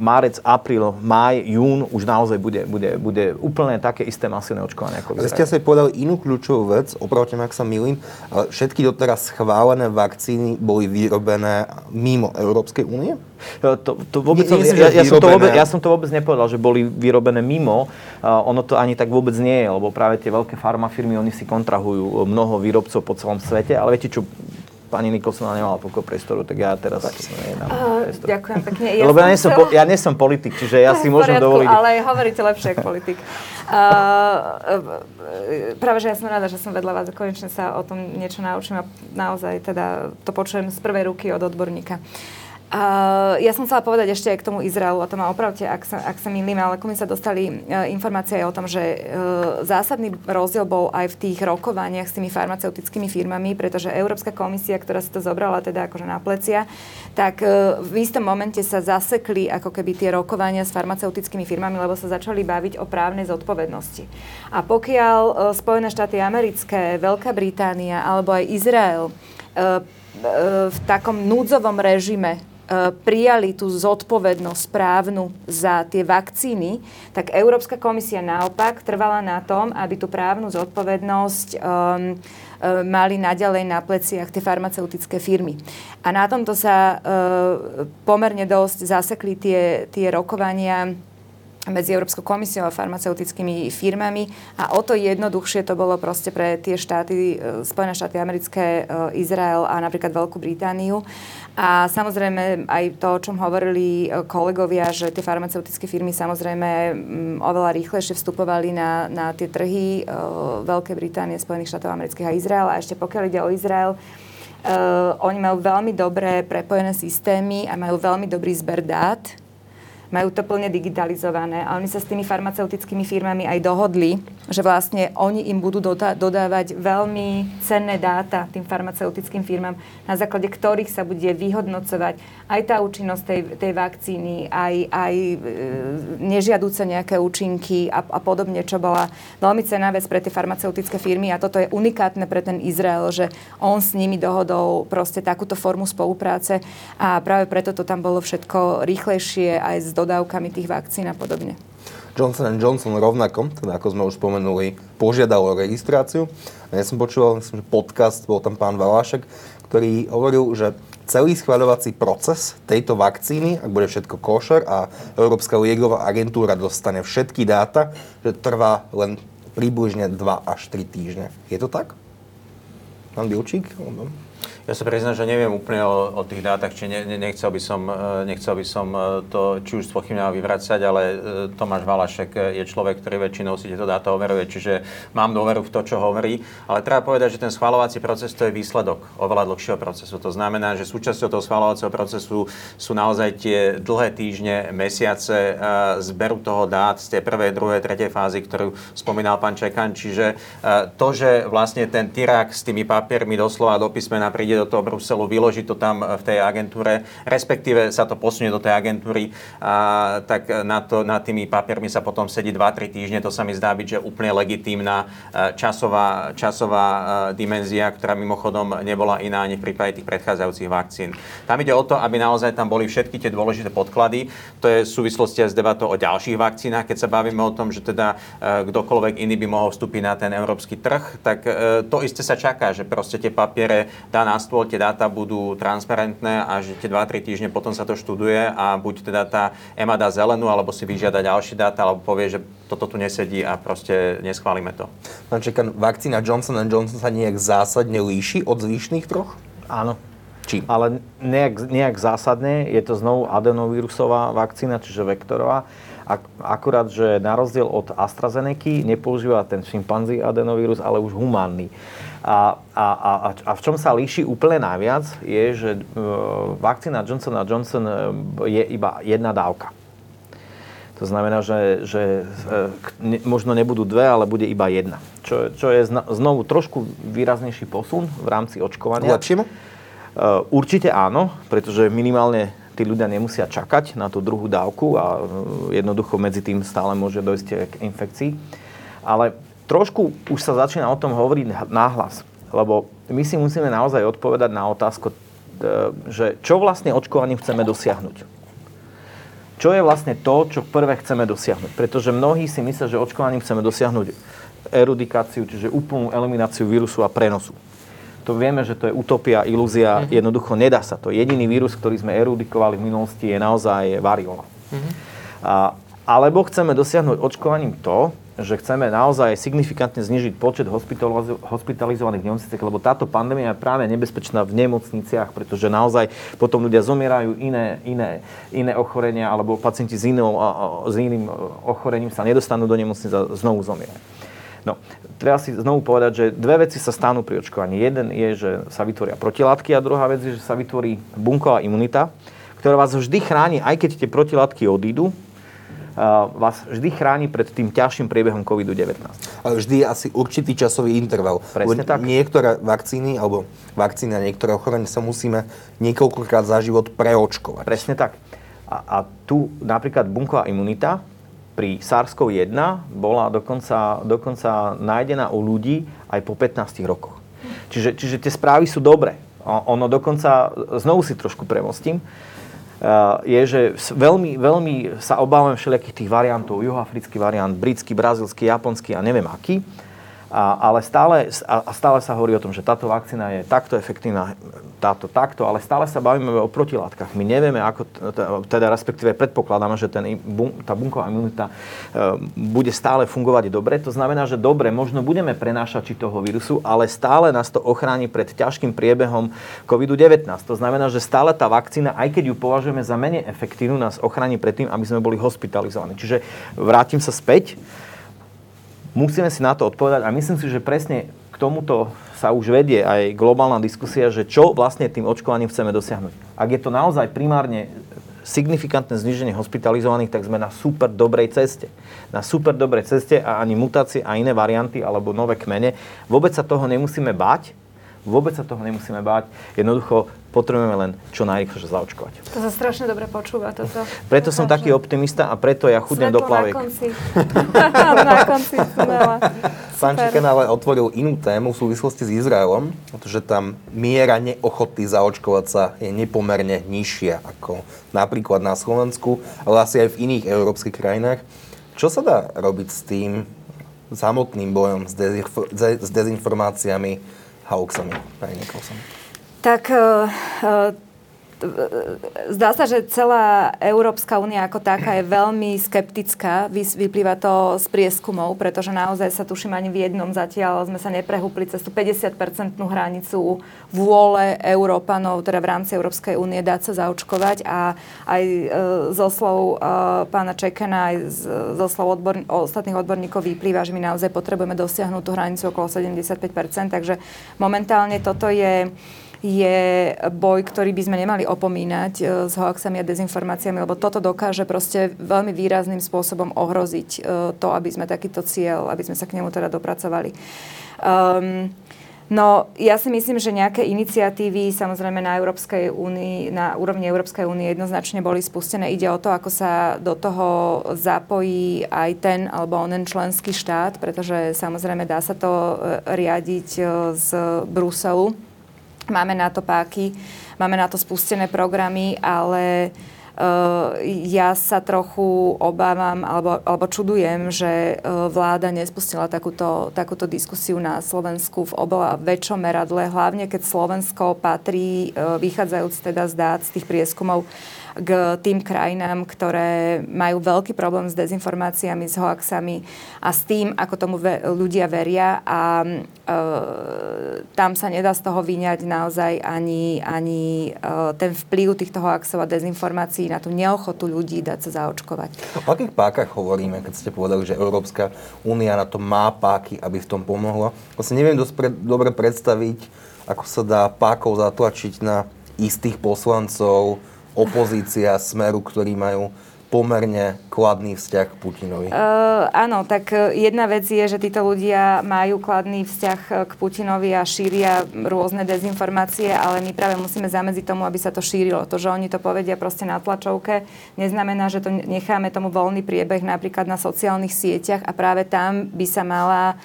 márec, apríl, máj, jún už naozaj bude, bude, bude úplne také isté masívne očkovanie ako ste sa povedali inú kľúčovú vec, opravte ak sa milím, ale všetky doteraz schválené vakcíny boli vyrobené mimo Európskej únie? To, to vôbec som, ja, ja, som to vôbec, ja som to vôbec nepovedal, že boli vyrobené mimo. Uh, ono to ani tak vôbec nie je, lebo práve tie veľké farmafirmy, oni si kontrahujú mnoho výrobcov po celom svete, ale viete čo, pani Nikolsonová nemala poko priestoru, tak ja teraz nedám uh, Ďakujem pekne. Ja Lebo ja nie, som, po, ja nie som politik, čiže ja si môžem poriadku, dovoliť. Ale hovoríte lepšie ako politik. Uh, práve, že ja som rada, že som vedľa vás a konečne sa o tom niečo naučím a naozaj teda to počujem z prvej ruky od odborníka. Uh, Uh, ja som chcela povedať ešte aj k tomu Izraelu, a to ma opravte, ak sa, ak sa milím, ale my sa dostali uh, informácie aj o tom, že uh, zásadný rozdiel bol aj v tých rokovaniach s tými farmaceutickými firmami, pretože Európska komisia, ktorá si to zobrala teda akože na plecia, tak uh, v istom momente sa zasekli ako keby tie rokovania s farmaceutickými firmami, lebo sa začali baviť o právnej zodpovednosti. A pokiaľ uh, Spojené štáty americké, Veľká Británia alebo aj Izrael uh, v takom núdzovom režime prijali tú zodpovednosť správnu za tie vakcíny, tak Európska komisia naopak trvala na tom, aby tú právnu zodpovednosť um, mali naďalej na pleciach tie farmaceutické firmy. A na tomto sa uh, pomerne dosť zasekli tie, tie rokovania medzi Európskou komisiou a farmaceutickými firmami. A o to jednoduchšie to bolo proste pre tie štáty, Spojené štáty americké, Izrael a napríklad Veľkú Britániu, a samozrejme aj to, o čom hovorili e, kolegovia, že tie farmaceutické firmy samozrejme oveľa rýchlejšie vstupovali na, na tie trhy Veľkej Británie, Spojených štátov amerických a Izrael. A ešte pokiaľ ide o Izrael, uh, oni majú veľmi dobré prepojené systémy a majú veľmi dobrý zber dát majú to plne digitalizované a oni sa s tými farmaceutickými firmami aj dohodli, že vlastne oni im budú dodávať veľmi cenné dáta tým farmaceutickým firmám, na základe ktorých sa bude vyhodnocovať aj tá účinnosť tej, tej vakcíny, aj, aj e, nežiaduce nejaké účinky a, a podobne, čo bola veľmi cenná vec pre tie farmaceutické firmy. A toto je unikátne pre ten Izrael, že on s nimi dohodol proste takúto formu spolupráce. A práve preto to tam bolo všetko rýchlejšie aj s dodávkami tých vakcín a podobne. Johnson Johnson rovnako, teda ako sme už spomenuli, požiadal o registráciu. Ja som počúval myslím, že podcast, bol tam pán Valášek, ktorý hovoril, že celý schváľovací proces tejto vakcíny, ak bude všetko košer a Európska lieková agentúra dostane všetky dáta, že trvá len približne 2 až 3 týždne. Je to tak? Pán Bilčík? Ja sa priznám, že neviem úplne o, o tých dátach, či ne, ne, nechcel, by som, e, nechcel by som e, to či už spochybňoval vyvracať, ale e, Tomáš Valašek je človek, ktorý väčšinou si tieto dáta overuje, čiže mám dôveru v to, čo hovorí. Ale treba povedať, že ten schvalovací proces to je výsledok oveľa dlhšieho procesu. To znamená, že súčasťou toho schvalovacieho procesu sú naozaj tie dlhé týždne, mesiace zberu toho dát z tej prvej, druhej, tretej fázy, ktorú spomínal pán Čekan. Čiže to, že vlastne ten tyrak s tými papiermi doslova do písmena príde príde do toho Bruselu, vyloží to tam v tej agentúre, respektíve sa to posunie do tej agentúry, a, tak na to, nad tými papiermi sa potom sedí 2-3 týždne. To sa mi zdá byť, že úplne legitímna e, časová, časová dimenzia, ktorá mimochodom nebola iná ani v prípade tých predchádzajúcich vakcín. Tam ide o to, aby naozaj tam boli všetky tie dôležité podklady. To je v súvislosti s debatou o ďalších vakcínach. Keď sa bavíme o tom, že teda kdokoľvek iný by mohol vstúpiť na ten európsky trh, tak to isté sa čaká, že proste tie papiere dá na stôl, tie dáta budú transparentné a že tie 2-3 týždne potom sa to študuje a buď teda tá EMA dá zelenú, alebo si vyžiada ďalšie dáta, alebo povie, že toto tu nesedí a proste neschválime to. Pán Čekan, vakcína Johnson Johnson sa nejak zásadne líši od zvyšných troch? Áno. Či? Ale nejak, nejak zásadne. Je to znovu adenovírusová vakcína, čiže vektorová. Akurát, že na rozdiel od AstraZeneca nepoužíva ten šimpanzí adenovírus, ale už humánny. A, a, a, a v čom sa líši úplne najviac je, že e, vakcína Johnson Johnson e, je iba jedna dávka. To znamená, že, že ne, možno nebudú dve, ale bude iba jedna. Čo, čo je znovu trošku výraznejší posun v rámci očkovania. Lepšiemu? Určite áno, pretože minimálne tí ľudia nemusia čakať na tú druhú dávku a jednoducho medzi tým stále môže dojsť k infekcii. Ale trošku už sa začína o tom hovoriť náhlas, lebo my si musíme naozaj odpovedať na otázku, e, že čo vlastne očkovaním chceme dosiahnuť. Čo je vlastne to, čo prvé chceme dosiahnuť? Pretože mnohí si myslia, že očkovaním chceme dosiahnuť erudikáciu, čiže úplnú elimináciu vírusu a prenosu. To vieme, že to je utopia, ilúzia, uh-huh. jednoducho nedá sa to. Jediný vírus, ktorý sme erudikovali v minulosti, je naozaj variola. Uh-huh. A, alebo chceme dosiahnuť očkovaním to, že chceme naozaj signifikantne znižiť počet hospitalizovaných v nemocniciach, lebo táto pandémia je práve nebezpečná v nemocniciach, pretože naozaj potom ľudia zomierajú iné, iné, iné ochorenia, alebo pacienti s, inou, s iným ochorením sa nedostanú do nemocnice a znovu zomierajú. No, treba si znovu povedať, že dve veci sa stanú pri očkovaní. Jeden je, že sa vytvoria protilátky a druhá vec je, že sa vytvorí bunková imunita, ktorá vás vždy chráni, aj keď tie protilátky odídu, vás vždy chráni pred tým ťažším priebehom COVID-19. Ale vždy je asi určitý časový interval. Presne tak. Niektoré vakcíny alebo vakcíny a niektoré ochorenie sa musíme niekoľkokrát za život preočkovať. Presne tak. A, a tu napríklad bunková imunita pri SARS-CoV-1 bola dokonca, dokonca nájdená u ľudí aj po 15 rokoch. Čiže, čiže tie správy sú dobré. Ono dokonca, znovu si trošku premostím, je, že veľmi, veľmi sa obávam všelijakých tých variantov, juhoafrický variant, britský, brazilský, japonský a neviem aký. A, ale stále, a stále sa hovorí o tom, že táto vakcína je takto efektívna, táto takto, ale stále sa bavíme o protilátkach. My nevieme, ako, teda respektíve predpokladáme, že ten, tá bunková imunita e, bude stále fungovať dobre. To znamená, že dobre, možno budeme prenášať či toho vírusu, ale stále nás to ochráni pred ťažkým priebehom COVID-19. To znamená, že stále tá vakcína, aj keď ju považujeme za menej efektívnu, nás ochráni pred tým, aby sme boli hospitalizovaní. Čiže vrátim sa späť musíme si na to odpovedať a myslím si, že presne k tomuto sa už vedie aj globálna diskusia, že čo vlastne tým očkovaním chceme dosiahnuť. Ak je to naozaj primárne signifikantné zníženie hospitalizovaných, tak sme na super dobrej ceste. Na super dobrej ceste a ani mutácie a iné varianty alebo nové kmene. Vôbec sa toho nemusíme báť, Vôbec sa toho nemusíme báť. Jednoducho potrebujeme len čo najrychlejšie zaočkovať. To sa strašne dobre počúva toto. Preto som taký optimista a preto ja chudnem do plaviek. na konci. na konci Pán ale otvoril inú tému v súvislosti s Izraelom, pretože tam miera neochoty zaočkovať sa je nepomerne nižšia ako napríklad na Slovensku, ale asi aj v iných európskych krajinách. Čo sa dá robiť s tým samotným bojom s, s dezinformáciami hoaxami, pani Nicholson? Tak uh, zdá sa, že celá Európska únia ako taká je veľmi skeptická. Vyplýva to z prieskumov, pretože naozaj sa tuším ani v jednom zatiaľ sme sa neprehúpli cez tú 50-percentnú hranicu vôle Európanov, teda v rámci Európskej únie dať sa zaočkovať a aj e, zo slov e, pána Čekena, aj zo slov odborn- ostatných odborníkov vyplýva, že my naozaj potrebujeme dosiahnuť tú hranicu okolo 75%, takže momentálne toto je je boj, ktorý by sme nemali opomínať e, s hoaxami a dezinformáciami, lebo toto dokáže proste veľmi výrazným spôsobom ohroziť e, to, aby sme takýto cieľ, aby sme sa k nemu teda dopracovali. Um, No, ja si myslím, že nejaké iniciatívy samozrejme na Európskej únii, na úrovni Európskej únie jednoznačne boli spustené. Ide o to, ako sa do toho zapojí aj ten alebo onen členský štát, pretože samozrejme dá sa to e, riadiť z Bruselu Máme na to páky, máme na to spustené programy, ale Uh, ja sa trochu obávam alebo, alebo čudujem, že uh, vláda nespustila takúto, takúto diskusiu na Slovensku v oveľa väčšom meradle, hlavne keď Slovensko patrí, uh, vychádzajúc teda z dát z tých prieskumov, k tým krajinám, ktoré majú veľký problém s dezinformáciami, s hoaxami a s tým, ako tomu ve- ľudia veria a e, tam sa nedá z toho vyňať naozaj ani, ani e, ten vplyv týchto hoaxov a dezinformácií na tú neochotu ľudí dať sa zaočkovať. O akých pákach hovoríme, keď ste povedali, že Európska únia na to má páky, aby v tom pomohla? Vlastne neviem dosť pre, dobre predstaviť, ako sa dá pákov zatlačiť na istých poslancov, opozícia, smeru, ktorí majú pomerne kladný vzťah k Putinovi? Uh, áno, tak e, jedna vec je, že títo ľudia majú kladný vzťah e, k Putinovi a šíria rôzne dezinformácie, ale my práve musíme zamedziť tomu, aby sa to šírilo. To, že oni to povedia proste na tlačovke, neznamená, že to necháme tomu voľný priebeh napríklad na sociálnych sieťach a práve tam by sa mala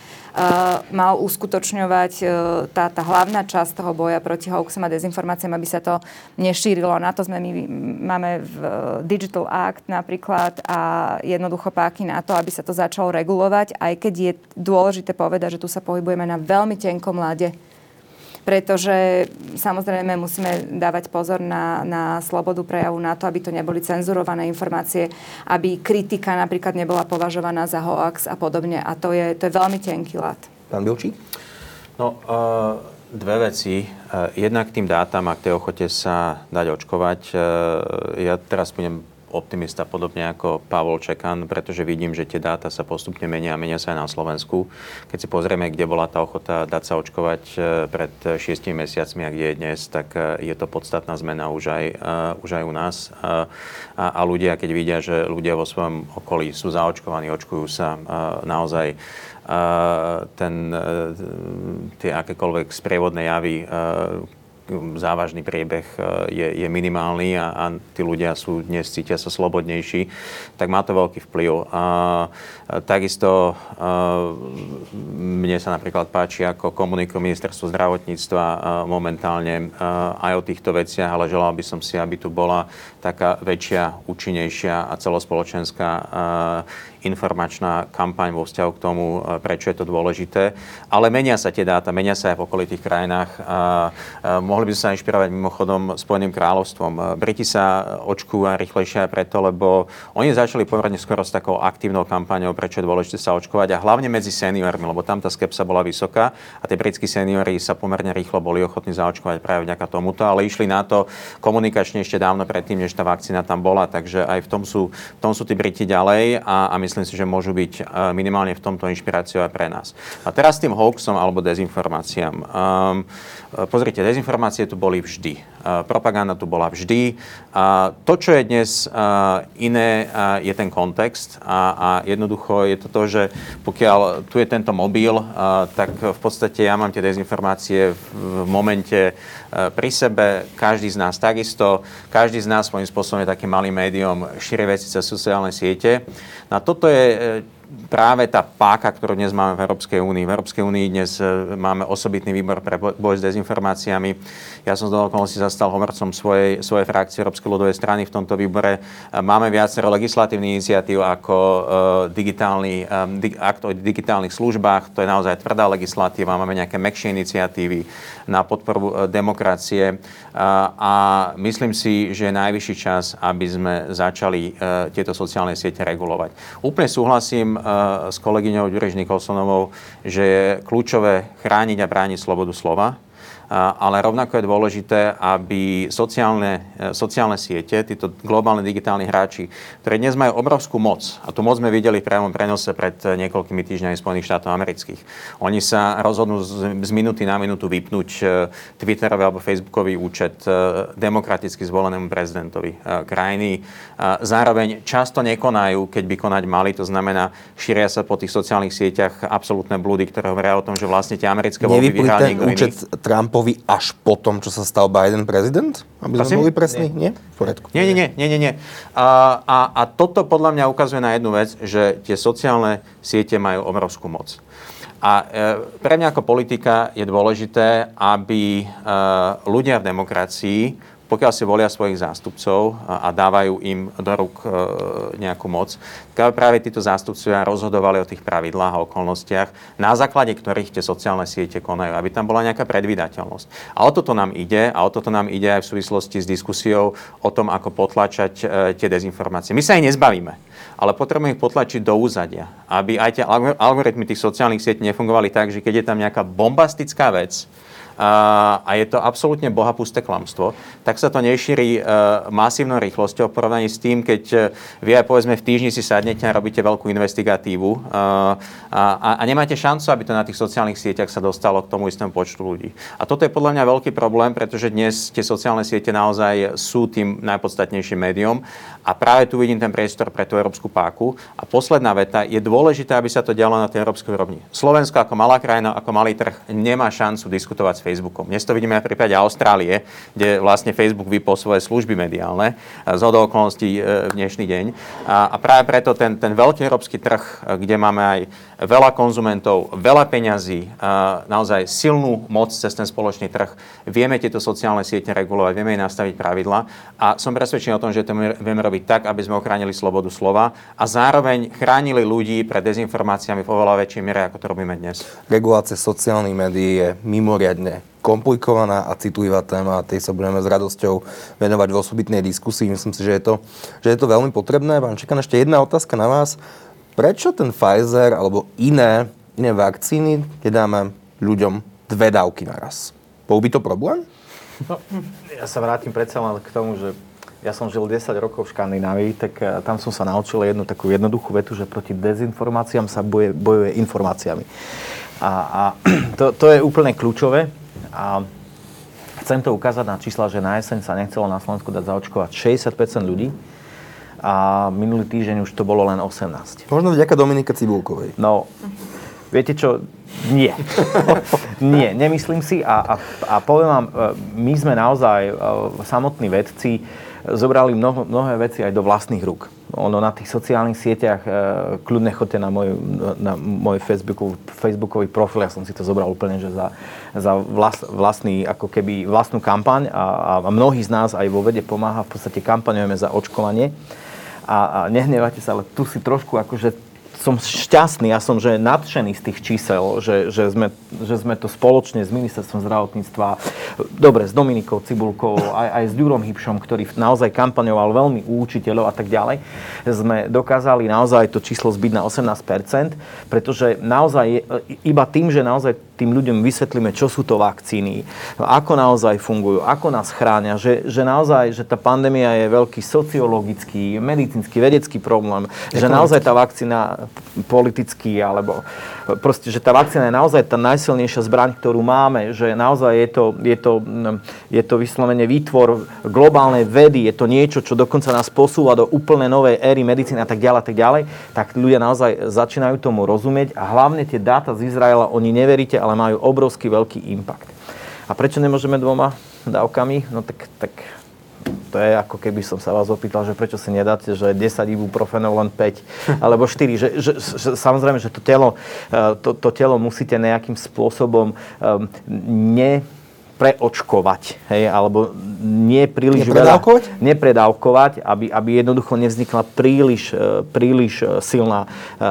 mal uskutočňovať e, tá, tá hlavná časť toho boja proti hoaxom a dezinformáciám, aby sa to nešírilo. Na to sme my máme v e, Digital Act napríklad a jednoducho páky na to, aby sa to začalo regulovať, aj keď je dôležité povedať, že tu sa pohybujeme na veľmi tenkom lade pretože samozrejme musíme dávať pozor na, na slobodu prejavu, na to, aby to neboli cenzurované informácie, aby kritika napríklad nebola považovaná za hoax a podobne. A to je, to je veľmi tenký lát. Pán Bilčík? No, uh, dve veci. Uh, jednak k tým dátam a k tej ochote sa dať očkovať. Uh, ja teraz budem optimista, podobne ako Pavol Čekan, pretože vidím, že tie dáta sa postupne menia a menia sa aj na Slovensku. Keď si pozrieme, kde bola tá ochota dať sa očkovať e, pred šiestimi mesiacmi a kde je dnes, tak e, je to podstatná zmena už aj, už aj u nás. A, a ľudia, keď vidia, že ľudia vo svojom okolí sú zaočkovaní, očkujú sa naozaj ten, tie akékoľvek sprievodné javy, závažný priebeh e, je, je minimálny a, a tí ľudia sú dnes cítia sa slobodnejší, tak má to veľký vplyv. A, takisto a, mne sa napríklad páči, ako komunikuje ministerstvo zdravotníctva a, momentálne a, aj o týchto veciach, ale želal by som si, aby tu bola taká väčšia, účinnejšia a celospoločenská a, informačná kampaň vo vzťahu k tomu, e, prečo je to dôležité. Ale menia sa tie dáta, menia sa aj v okolitých krajinách. A, a, mohli by sme sa inšpirovať mimochodom Spojeným kráľovstvom. E, Briti sa očkujú rýchlejšie aj preto, lebo oni začali pomerne skoro s takou aktívnou kampaňou, prečo je dôležité sa očkovať a hlavne medzi seniormi, lebo tam tá skepsa bola vysoká a tie britskí seniori sa pomerne rýchlo boli ochotní zaočkovať práve vďaka tomuto, ale išli na to komunikačne ešte dávno predtým, než tá vakcína tam bola, takže aj v tom sú, v tom sú tí Briti ďalej a, a my myslím si, že môžu byť e, minimálne v tomto inšpiráciou aj pre nás. A teraz tým hoaxom alebo dezinformáciám. Um, pozrite, dezinformácie tu boli vždy. Uh, propaganda tu bola vždy. Uh, to, čo je dnes uh, iné, uh, je ten kontext a, a jednoducho je to to, že pokiaľ tu je tento mobil, uh, tak v podstate ja mám tie dezinformácie v, v momente pri sebe, každý z nás takisto, každý z nás svojím spôsobom je takým malým médium, šíri veci cez sociálne siete. No toto je e, práve tá páka, ktorú dnes máme v Európskej únii. V Európskej únii dnes e, máme osobitný výbor pre boj s dezinformáciami. Ja som z okolností zastal hovorcom svojej, svojej frakcie Európskej ľudovej strany v tomto výbore. E, máme viacero legislatívnych iniciatív ako uh, digitálny, di, akt o digitálnych službách. To je naozaj tvrdá legislatíva. Máme nejaké mekšie iniciatívy na podporu demokracie. A myslím si, že je najvyšší čas, aby sme začali tieto sociálne siete regulovať. Úplne súhlasím s kolegyňou Ďurež Nikolsonovou, že je kľúčové chrániť a brániť slobodu slova ale rovnako je dôležité, aby sociálne, e, sociálne siete, títo globálne digitálni hráči, ktoré dnes majú obrovskú moc, a tu moc sme videli v priamom prenose pred niekoľkými týždňami Spojených štátov amerických, oni sa rozhodnú z, z minúty na minútu vypnúť e, Twitterový alebo Facebookový účet e, demokraticky zvolenému prezidentovi krajiny. Zároveň často nekonajú, keď by konať mali, to znamená, šíria sa po tých sociálnych sieťach absolútne blúdy, ktoré hovoria o tom, že vlastne tie americké voľby vyhrali účet Trumpo Trumpovi až po tom, čo sa stal Biden prezident? Aby sme boli presní? Nie. nie? V poriadku. Nie, nie, nie. nie, nie, nie. A, a, a toto podľa mňa ukazuje na jednu vec, že tie sociálne siete majú obrovskú moc. A e, pre mňa ako politika je dôležité, aby e, ľudia v demokracii pokiaľ si volia svojich zástupcov a, dávajú im do rúk e, nejakú moc, tak práve títo zástupcovia rozhodovali o tých pravidlách a okolnostiach, na základe ktorých tie sociálne siete konajú, aby tam bola nejaká predvydateľnosť. A o toto nám ide, a o toto nám ide aj v súvislosti s diskusiou o tom, ako potlačať e, tie dezinformácie. My sa ich nezbavíme, ale potrebujeme ich potlačiť do úzadia, aby aj tie algoritmy tých sociálnych sietí nefungovali tak, že keď je tam nejaká bombastická vec, a je to absolútne bohapusté klamstvo, tak sa to nešíri masívnou rýchlosťou v porovnaní s tým, keď vy aj povedzme v týždni si sadnete a robíte veľkú investigatívu a, a, a nemáte šancu, aby to na tých sociálnych sieťach sa dostalo k tomu istému počtu ľudí. A toto je podľa mňa veľký problém, pretože dnes tie sociálne siete naozaj sú tým najpodstatnejším médium a práve tu vidím ten priestor pre tú európsku páku. A posledná veta, je dôležité, aby sa to dialo na tej európskej úrovni. Slovensko ako malá krajina, ako malý trh nemá šancu diskutovať s Facebookom. Dnes to vidíme aj v prípade Austrálie, kde vlastne Facebook vypol svoje služby mediálne z okolností e, v dnešný deň. A, a práve preto ten, ten veľký európsky trh, e, kde máme aj veľa konzumentov, veľa peňazí, naozaj silnú moc cez ten spoločný trh. Vieme tieto sociálne siete regulovať, vieme nastaviť pravidla a som presvedčený o tom, že to vieme robiť tak, aby sme ochránili slobodu slova a zároveň chránili ľudí pred dezinformáciami v oveľa väčšej miere, ako to robíme dnes. Regulácia sociálnych médií je mimoriadne komplikovaná a citlivá téma a tej sa budeme s radosťou venovať v osobitnej diskusii. Myslím si, že je to, že je to veľmi potrebné. Pán Čekan, ešte jedna otázka na vás prečo ten Pfizer alebo iné, iné vakcíny nedáme ľuďom dve dávky naraz? Bol by to problém? No, ja sa vrátim predsa len k tomu, že ja som žil 10 rokov v Škandinávii, tak eh, tam som sa naučil jednu takú jednoduchú vetu, že proti dezinformáciám sa boje, bojuje informáciami. A, a to, to je úplne kľúčové. A chcem to ukázať na čísla, že na jeseň sa nechcelo na Slovensku dať zaočkovať 60% ľudí a minulý týždeň už to bolo len 18. Možno vďaka Dominike Cibulkovej. No, viete čo, nie. nie, nemyslím si a, a, a poviem vám, e, my sme naozaj e, samotní vedci zobrali mnoho, mnohé veci aj do vlastných rúk. Ono na tých sociálnych sieťach, e, kľudne chodte na môj, na môj Facebookový, Facebookový profil, ja som si to zobral úplne, že za, za vlast, vlastný, ako keby vlastnú kampaň a, a mnohí z nás aj vo vede pomáha, v podstate kampaňujeme za očkovanie a, a nehnevajte sa, ale tu si trošku akože som šťastný, ja som že nadšený z tých čísel, že, že, sme, že sme to spoločne s ministerstvom zdravotníctva, dobre, s Dominikou Cibulkou, aj, aj s Ďurom Hybšom, ktorý naozaj kampaňoval veľmi u učiteľov a tak ďalej, sme dokázali naozaj to číslo zbyť na 18%, pretože naozaj iba tým, že naozaj tým ľuďom vysvetlíme, čo sú to vakcíny, ako naozaj fungujú, ako nás chránia, že, že naozaj, že tá pandémia je veľký sociologický, medicínsky, vedecký problém, že naozaj tá vakcína politický, alebo proste, že tá vakcína je naozaj tá najsilnejšia zbraň, ktorú máme, že naozaj je to, je to, mm, je to vyslovene výtvor globálnej vedy, je to niečo, čo dokonca nás posúva do úplne novej éry medicíny a tak ďalej, tak ďalej, tak ľudia naozaj začínajú tomu rozumieť a hlavne tie dáta z Izraela, oni neveríte, ale majú obrovský veľký impact. A prečo nemôžeme dvoma dávkami? No tak, tak to je ako keby som sa vás opýtal, že prečo si nedáte, že 10 ibuprofenov len 5 alebo 4. Že, že, že, samozrejme, že to telo, eh, to, to telo musíte nejakým spôsobom um, ne preočkovať, hej, alebo nie príliš nepredávkovať? veľa... Nepredávkovať? aby, aby jednoducho nevznikla príliš, e, príliš e, silná e,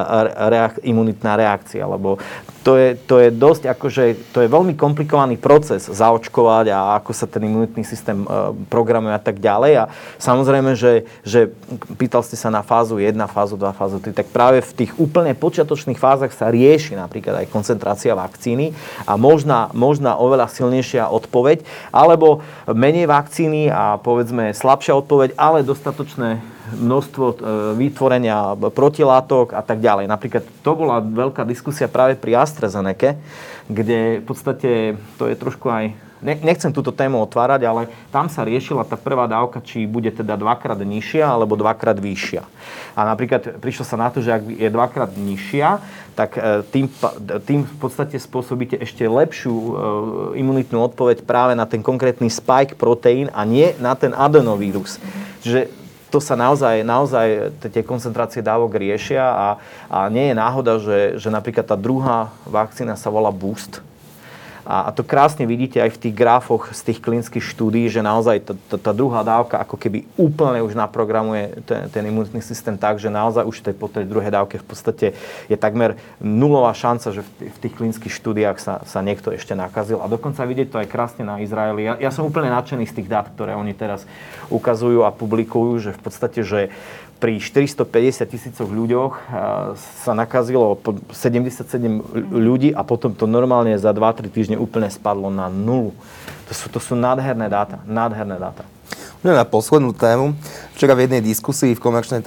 reak, imunitná reakcia, lebo to je, to je dosť, akože, to je veľmi komplikovaný proces zaočkovať a ako sa ten imunitný systém programuje a tak ďalej. A samozrejme, že, že pýtal ste sa na fázu 1, fázu 2, fázu 3, tak práve v tých úplne počiatočných fázach sa rieši napríklad aj koncentrácia vakcíny a možná, možná oveľa silnejšia odpoveď, alebo menej vakcíny a povedzme slabšia odpoveď, ale dostatočné množstvo e, vytvorenia protilátok a tak ďalej. Napríklad to bola veľká diskusia práve pri AstraZeneca, kde v podstate to je trošku aj nechcem túto tému otvárať, ale tam sa riešila tá prvá dávka, či bude teda dvakrát nižšia alebo dvakrát vyššia. A napríklad prišlo sa na to, že ak je dvakrát nižšia, tak e, tým, tým v podstate spôsobíte ešte lepšiu e, imunitnú odpoveď práve na ten konkrétny spike proteín a nie na ten adenovírus. Čiže to sa naozaj, naozaj tie koncentrácie dávok riešia a, a nie je náhoda, že, že napríklad tá druhá vakcína sa volá Boost, a, a to krásne vidíte aj v tých grafoch z tých klinických štúdí, že naozaj tá, tá, tá druhá dávka ako keby úplne už naprogramuje ten, ten imunitný systém tak, že naozaj už tej, po tej druhej dávke v podstate je takmer nulová šanca, že v, v tých klinických štúdiách sa, sa niekto ešte nakazil. A dokonca vidieť to aj krásne na Izraeli. Ja, ja som úplne nadšený z tých dát, ktoré oni teraz ukazujú a publikujú, že v podstate, že pri 450 tisícoch ľuďoch sa nakazilo 77 ľudí a potom to normálne za 2-3 týždne úplne spadlo na nulu. To sú, to sú nádherné dáta, nádherné dáta. Na poslednú tému. Včera v jednej diskusii v komerčnej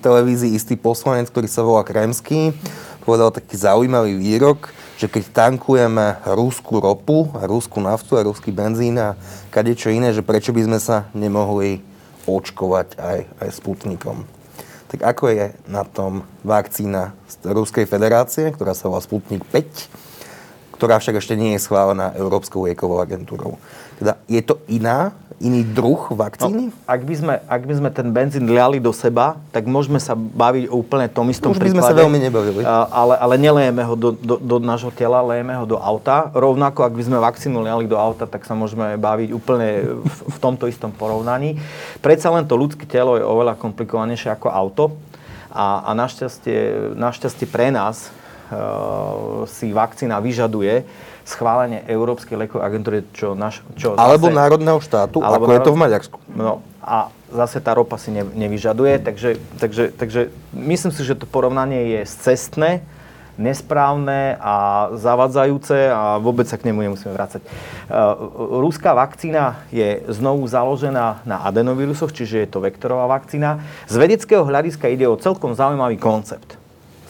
televízii istý poslanec, ktorý sa volá Kremský, povedal taký zaujímavý výrok, že keď tankujeme rúskú ropu, rúskú naftu a rúský benzín a kadečo iné, že prečo by sme sa nemohli očkovať aj, aj Sputnikom. Tak ako je na tom vakcína z Ruskej federácie, ktorá sa volá Sputnik 5, ktorá však ešte nie je schválená Európskou liekovou agentúrou. Teda je to iná iný druh vakcíny? No, ak, by sme, ak by sme ten benzín liali do seba, tak môžeme sa baviť o úplne tom istom Už by sme sa veľmi nebavili. Ale, ale nelejeme ho do, do, do nášho tela, lejeme ho do auta. Rovnako, ak by sme vakcínu liali do auta, tak sa môžeme baviť úplne v, v tomto istom porovnaní. Predsa len to ľudské telo je oveľa komplikovanejšie ako auto. A, a našťastie, našťastie pre nás uh, si vakcína vyžaduje schválenie Európskej liekovej agentúry, čo, naš, čo Alebo zase, národného štátu, alebo ako národ... je to v Maďarsku. No, a zase tá ropa si ne, nevyžaduje, takže, takže, takže myslím si, že to porovnanie je cestné, nesprávne a zavadzajúce a vôbec sa k nemu nemusíme vrácať. Uh, ruská vakcína je znovu založená na adenovírusoch, čiže je to vektorová vakcína. Z vedeckého hľadiska ide o celkom zaujímavý koncept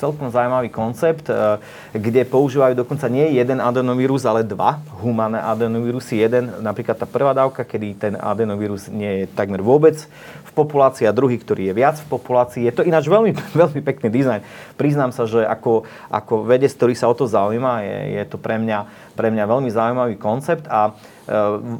celkom zaujímavý koncept, e, kde používajú dokonca nie jeden adenovírus, ale dva humané adenovírusy. Jeden, napríklad tá prvá dávka, kedy ten adenovírus nie je takmer vôbec v populácii a druhý, ktorý je viac v populácii. Je to ináč veľmi, veľmi pekný dizajn. Priznám sa, že ako, ako vedec, ktorý sa o to zaujíma, je, je to pre mňa, pre mňa veľmi zaujímavý koncept a Ehm,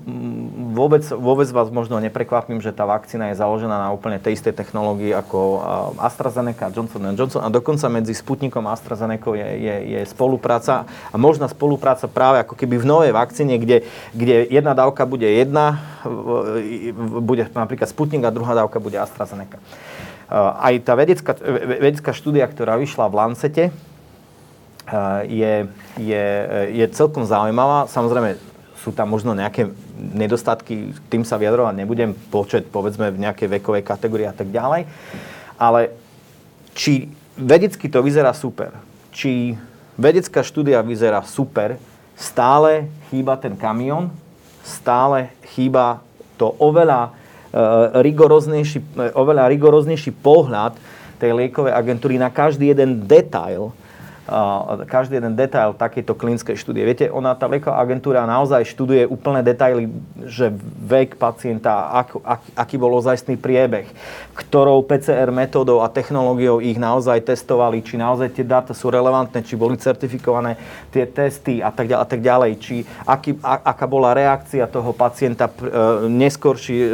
vôbec, vôbec vás možno neprekvapím, že tá vakcína je založená na úplne tej istej technológii ako ehm, AstraZeneca, Johnson Johnson a dokonca medzi Sputnikom a AstraZeneca je, je, je spolupráca a možná spolupráca práve ako keby v novej vakcíne, kde, kde jedna dávka bude jedna, bude napríklad Sputnik a druhá dávka bude AstraZeneca. Aj tá vedecká, vedecká štúdia, ktorá vyšla v Lancete, je, je, je celkom zaujímavá. Samozrejme, sú tam možno nejaké nedostatky, tým sa vyjadrovať nebudem, počet povedzme v nejakej vekovej kategórii a tak ďalej. Ale či vedecky to vyzerá super, či vedecká štúdia vyzerá super, stále chýba ten kamión, stále chýba to oveľa, uh, rigoróznejší, oveľa rigoróznejší pohľad tej liekovej agentúry na každý jeden detail, každý jeden detail takejto klinickej štúdie. Viete, ona, tá lieková agentúra naozaj študuje úplné detaily, že vek pacienta, ak, ak, aký bol ozajstný priebeh, ktorou PCR metódou a technológiou ich naozaj testovali, či naozaj tie dáta sú relevantné, či boli certifikované tie testy a tak ďalej, a tak ďalej či aký, a, aká bola reakcia toho pacienta, e, neskôrší e,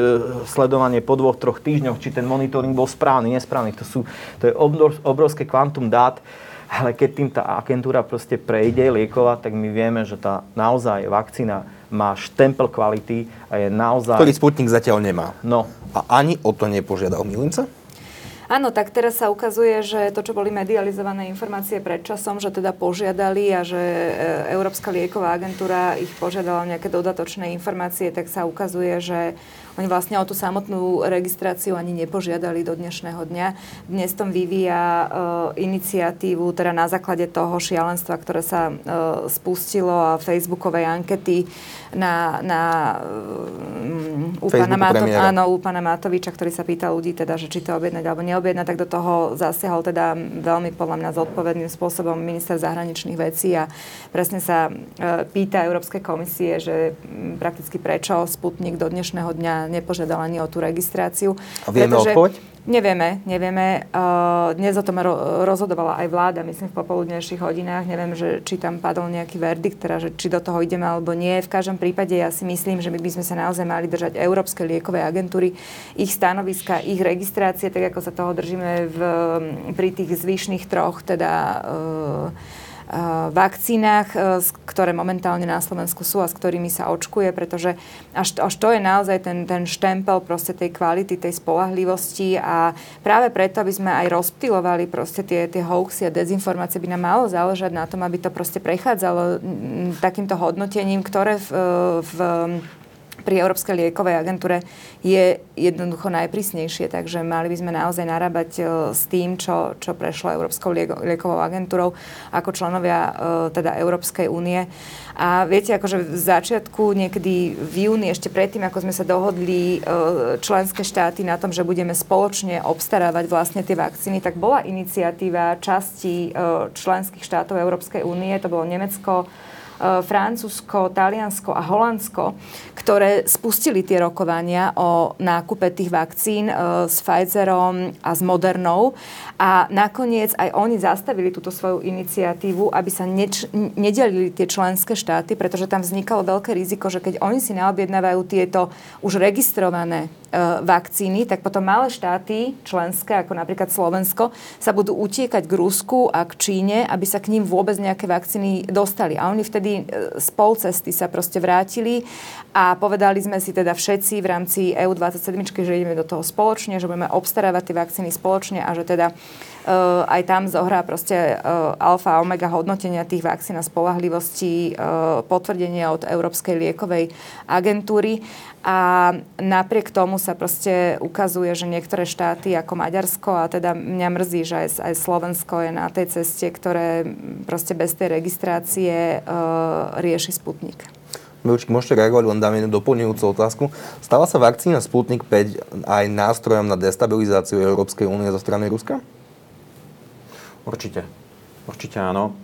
sledovanie po dvoch, troch týždňoch, či ten monitoring bol správny, nesprávny. To, sú, to je obrovské kvantum dát, ale keď tým tá agentúra proste prejde lieková, tak my vieme, že tá naozaj vakcína má štempel kvality a je naozaj... Ktorý Sputnik zatiaľ nemá. No. A ani o to nepožiadal Milinca? Áno, tak teraz sa ukazuje, že to, čo boli medializované informácie pred časom, že teda požiadali a že e, Európska lieková agentúra ich požiadala nejaké dodatočné informácie, tak sa ukazuje, že oni vlastne o tú samotnú registráciu ani nepožiadali do dnešného dňa. Dnes tom vyvíja uh, iniciatívu, teda na základe toho šialenstva, ktoré sa uh, spustilo a facebookovej ankety na, na um, u, pána Mato- áno, u pána Matoviča, ktorý sa pýta ľudí, teda, že či to objednať alebo neobjednať, tak do toho zasiahol teda veľmi podľa mňa zodpovedným spôsobom minister zahraničných vecí a presne sa uh, pýta Európskej komisie, že prakticky prečo Sputnik do dnešného dňa nepožiadal ani o tú registráciu. A vieme pretože, odpoveď? Nevieme, nevieme. Dnes o tom ro- rozhodovala aj vláda, myslím, v popoludnejších hodinách. Neviem, že, či tam padol nejaký verdikt, teda, že či do toho ideme alebo nie. V každom prípade ja si myslím, že my by sme sa naozaj mali držať Európskej liekovej agentúry, ich stanoviska, ich registrácie, tak ako sa toho držíme v, pri tých zvyšných troch, teda vakcínach, e, ktoré momentálne na Slovensku sú a s ktorými sa očkuje, pretože až, až to je naozaj ten, ten štempel proste tej kvality, tej spolahlivosti a práve preto, aby sme aj rozptilovali proste tie, tie hoaxy a dezinformácie, by nám malo záležať na tom, aby to proste prechádzalo takýmto hodnotením, ktoré v, v pri Európskej liekovej agentúre je jednoducho najprísnejšie, takže mali by sme naozaj narábať e, s tým, čo, čo prešlo Európskou liekovou agentúrou ako členovia e, teda Európskej únie. A viete, akože v začiatku, niekedy v júni, ešte predtým, ako sme sa dohodli e, členské štáty na tom, že budeme spoločne obstarávať vlastne tie vakcíny, tak bola iniciatíva časti členských štátov Európskej únie, to bolo Nemecko, Francúzsko, Taliansko a Holandsko, ktoré spustili tie rokovania o nákupe tých vakcín e, s Pfizerom a s Modernou. A nakoniec aj oni zastavili túto svoju iniciatívu, aby sa neč- nedelili tie členské štáty, pretože tam vznikalo veľké riziko, že keď oni si naobjednávajú tieto už registrované e, vakcíny, tak potom malé štáty, členské, ako napríklad Slovensko, sa budú utiekať k Rusku a k Číne, aby sa k ním vôbec nejaké vakcíny dostali. A oni vtedy e, z pol cesty sa proste vrátili a povedali sme si teda všetci v rámci EU27, že ideme do toho spoločne, že budeme obstarávať tie vakcíny spoločne a že teda aj tam zohrá proste alfa a omega hodnotenia tých vakcín a spolahlivosti potvrdenie od Európskej liekovej agentúry. A napriek tomu sa proste ukazuje, že niektoré štáty ako Maďarsko a teda mňa mrzí, že aj, aj Slovensko je na tej ceste, ktoré proste bez tej registrácie rieši Sputnik. Milučky, môžete reagovať, len dám jednu doplňujúcu otázku. Stáva sa vakcína Sputnik 5 aj nástrojom na destabilizáciu Európskej únie zo strany Ruska? Určite. Určite áno.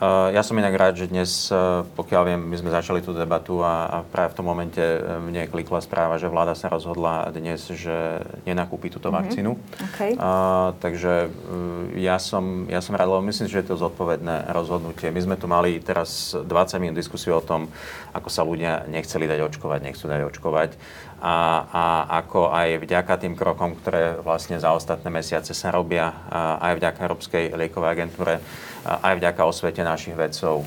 Eh, ja som inak rád, že dnes, eh, pokiaľ viem, my sme začali tú debatu a, a práve v tom momente eh, mne klikla správa, že vláda sa rozhodla dnes, že nenakúpi túto mm-hmm. vakcínu. Okay. A, takže ja som, ja som rád, lebo myslím, že je to zodpovedné rozhodnutie. My sme tu mali teraz 20 minút diskusiu o tom, ako sa ľudia nechceli dať očkovať, nechcú dať očkovať a, a ako aj vďaka tým krokom, ktoré vlastne za ostatné mesiace sa robia, aj vďaka Európskej liekovej agentúre, aj vďaka osvete našich vedcov